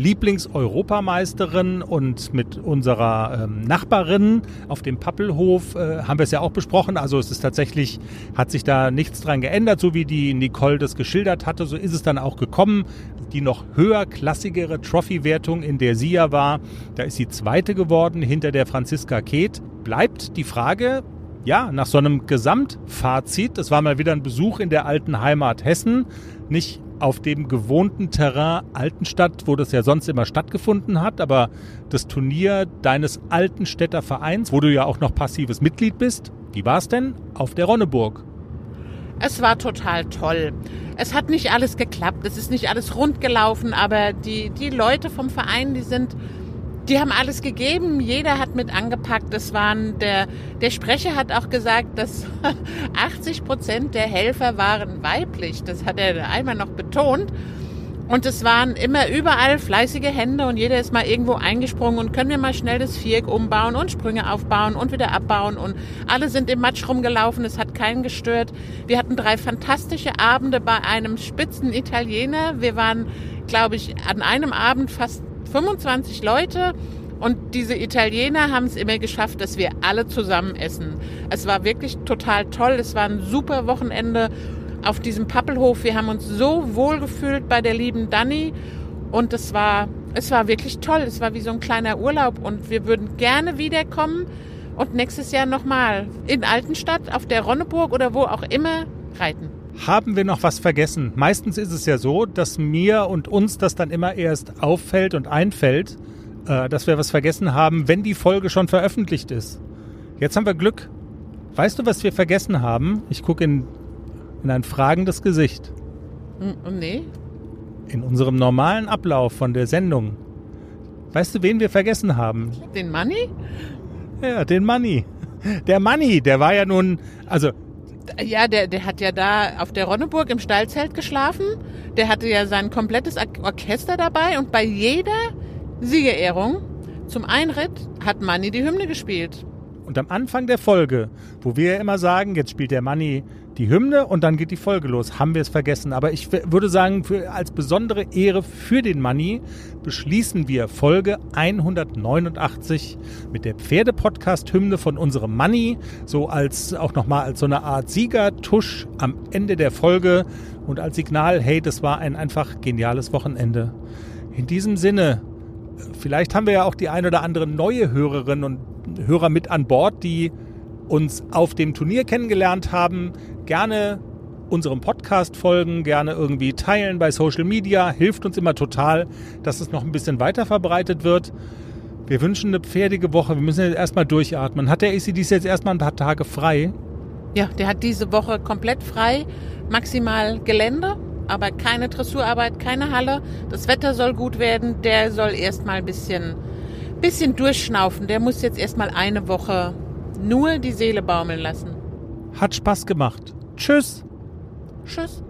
Lieblingseuropameisterin und mit unserer ähm, Nachbarin auf dem Pappelhof äh, haben wir es ja auch besprochen. Also es ist tatsächlich, hat sich da nichts dran geändert, so wie die Nicole das geschildert hatte, so ist es dann auch gekommen. Die noch höherklassigere Trophy-Wertung, in der sie ja war, da ist sie zweite geworden hinter der Franziska Keeth. Bleibt die Frage, ja, nach so einem Gesamtfazit, das war mal wieder ein Besuch in der alten Heimat Hessen, nicht auf dem gewohnten Terrain Altenstadt, wo das ja sonst immer stattgefunden hat, aber das Turnier deines Altenstädter Vereins, wo du ja auch noch passives Mitglied bist, wie war es denn auf der Ronneburg? Es war total toll. Es hat nicht alles geklappt, es ist nicht alles rund gelaufen, aber die, die Leute vom Verein, die sind die haben alles gegeben, jeder hat mit angepackt. Das waren der, der Sprecher hat auch gesagt, dass [laughs] 80 Prozent der Helfer waren weiblich. Das hat er einmal noch betont. Und es waren immer überall fleißige Hände und jeder ist mal irgendwo eingesprungen und können wir mal schnell das Viereck umbauen und Sprünge aufbauen und wieder abbauen und alle sind im Matsch rumgelaufen, es hat keinen gestört. Wir hatten drei fantastische Abende bei einem spitzen Italiener. Wir waren, glaube ich, an einem Abend fast 25 Leute und diese Italiener haben es immer geschafft, dass wir alle zusammen essen. Es war wirklich total toll. Es war ein super Wochenende auf diesem Pappelhof. Wir haben uns so wohl gefühlt bei der lieben Dani und es war, es war wirklich toll. Es war wie so ein kleiner Urlaub und wir würden gerne wiederkommen und nächstes Jahr nochmal in Altenstadt auf der Ronneburg oder wo auch immer reiten. Haben wir noch was vergessen? Meistens ist es ja so, dass mir und uns das dann immer erst auffällt und einfällt, äh, dass wir was vergessen haben, wenn die Folge schon veröffentlicht ist. Jetzt haben wir Glück. Weißt du, was wir vergessen haben? Ich gucke in, in ein fragendes Gesicht. Hm, Nee? In unserem normalen Ablauf von der Sendung. Weißt du, wen wir vergessen haben? Den Money? Ja, den Money. Der Money, der war ja nun, also Ja, der, der hat ja da auf der Ronneburg im Stallzelt geschlafen. Der hatte ja sein komplettes Or- Orchester dabei und bei jeder Siegerehrung zum Einritt hat Manni die Hymne gespielt. Und am Anfang der Folge, wo wir ja immer sagen, jetzt spielt der Manni die Hymne und dann geht die Folge los, haben wir es vergessen. Aber ich würde sagen, für, als besondere Ehre für den Manni beschließen wir Folge 189 mit der Pferde-Podcast-Hymne von unserem Manni, so als auch nochmal als so eine Art Siegertusch am Ende der Folge und als Signal, hey, das war ein einfach geniales Wochenende. In diesem Sinne, Vielleicht haben wir ja auch die ein oder andere neue Hörerinnen und Hörer mit an Bord, die uns auf dem Turnier kennengelernt haben. Gerne unserem Podcast folgen, gerne irgendwie teilen bei Social Media. Hilft uns immer total, dass es noch ein bisschen weiter verbreitet wird. Wir wünschen eine pferdige Woche. Wir müssen jetzt erstmal durchatmen. Hat der ACDC jetzt erstmal ein paar Tage frei? Ja, der hat diese Woche komplett frei, maximal Gelände, aber keine Dressurarbeit, keine Halle. Das Wetter soll gut werden. Der soll erstmal ein bisschen, bisschen durchschnaufen. Der muss jetzt erstmal eine Woche nur die Seele baumeln lassen. Hat Spaß gemacht. Tschüss. Tschüss.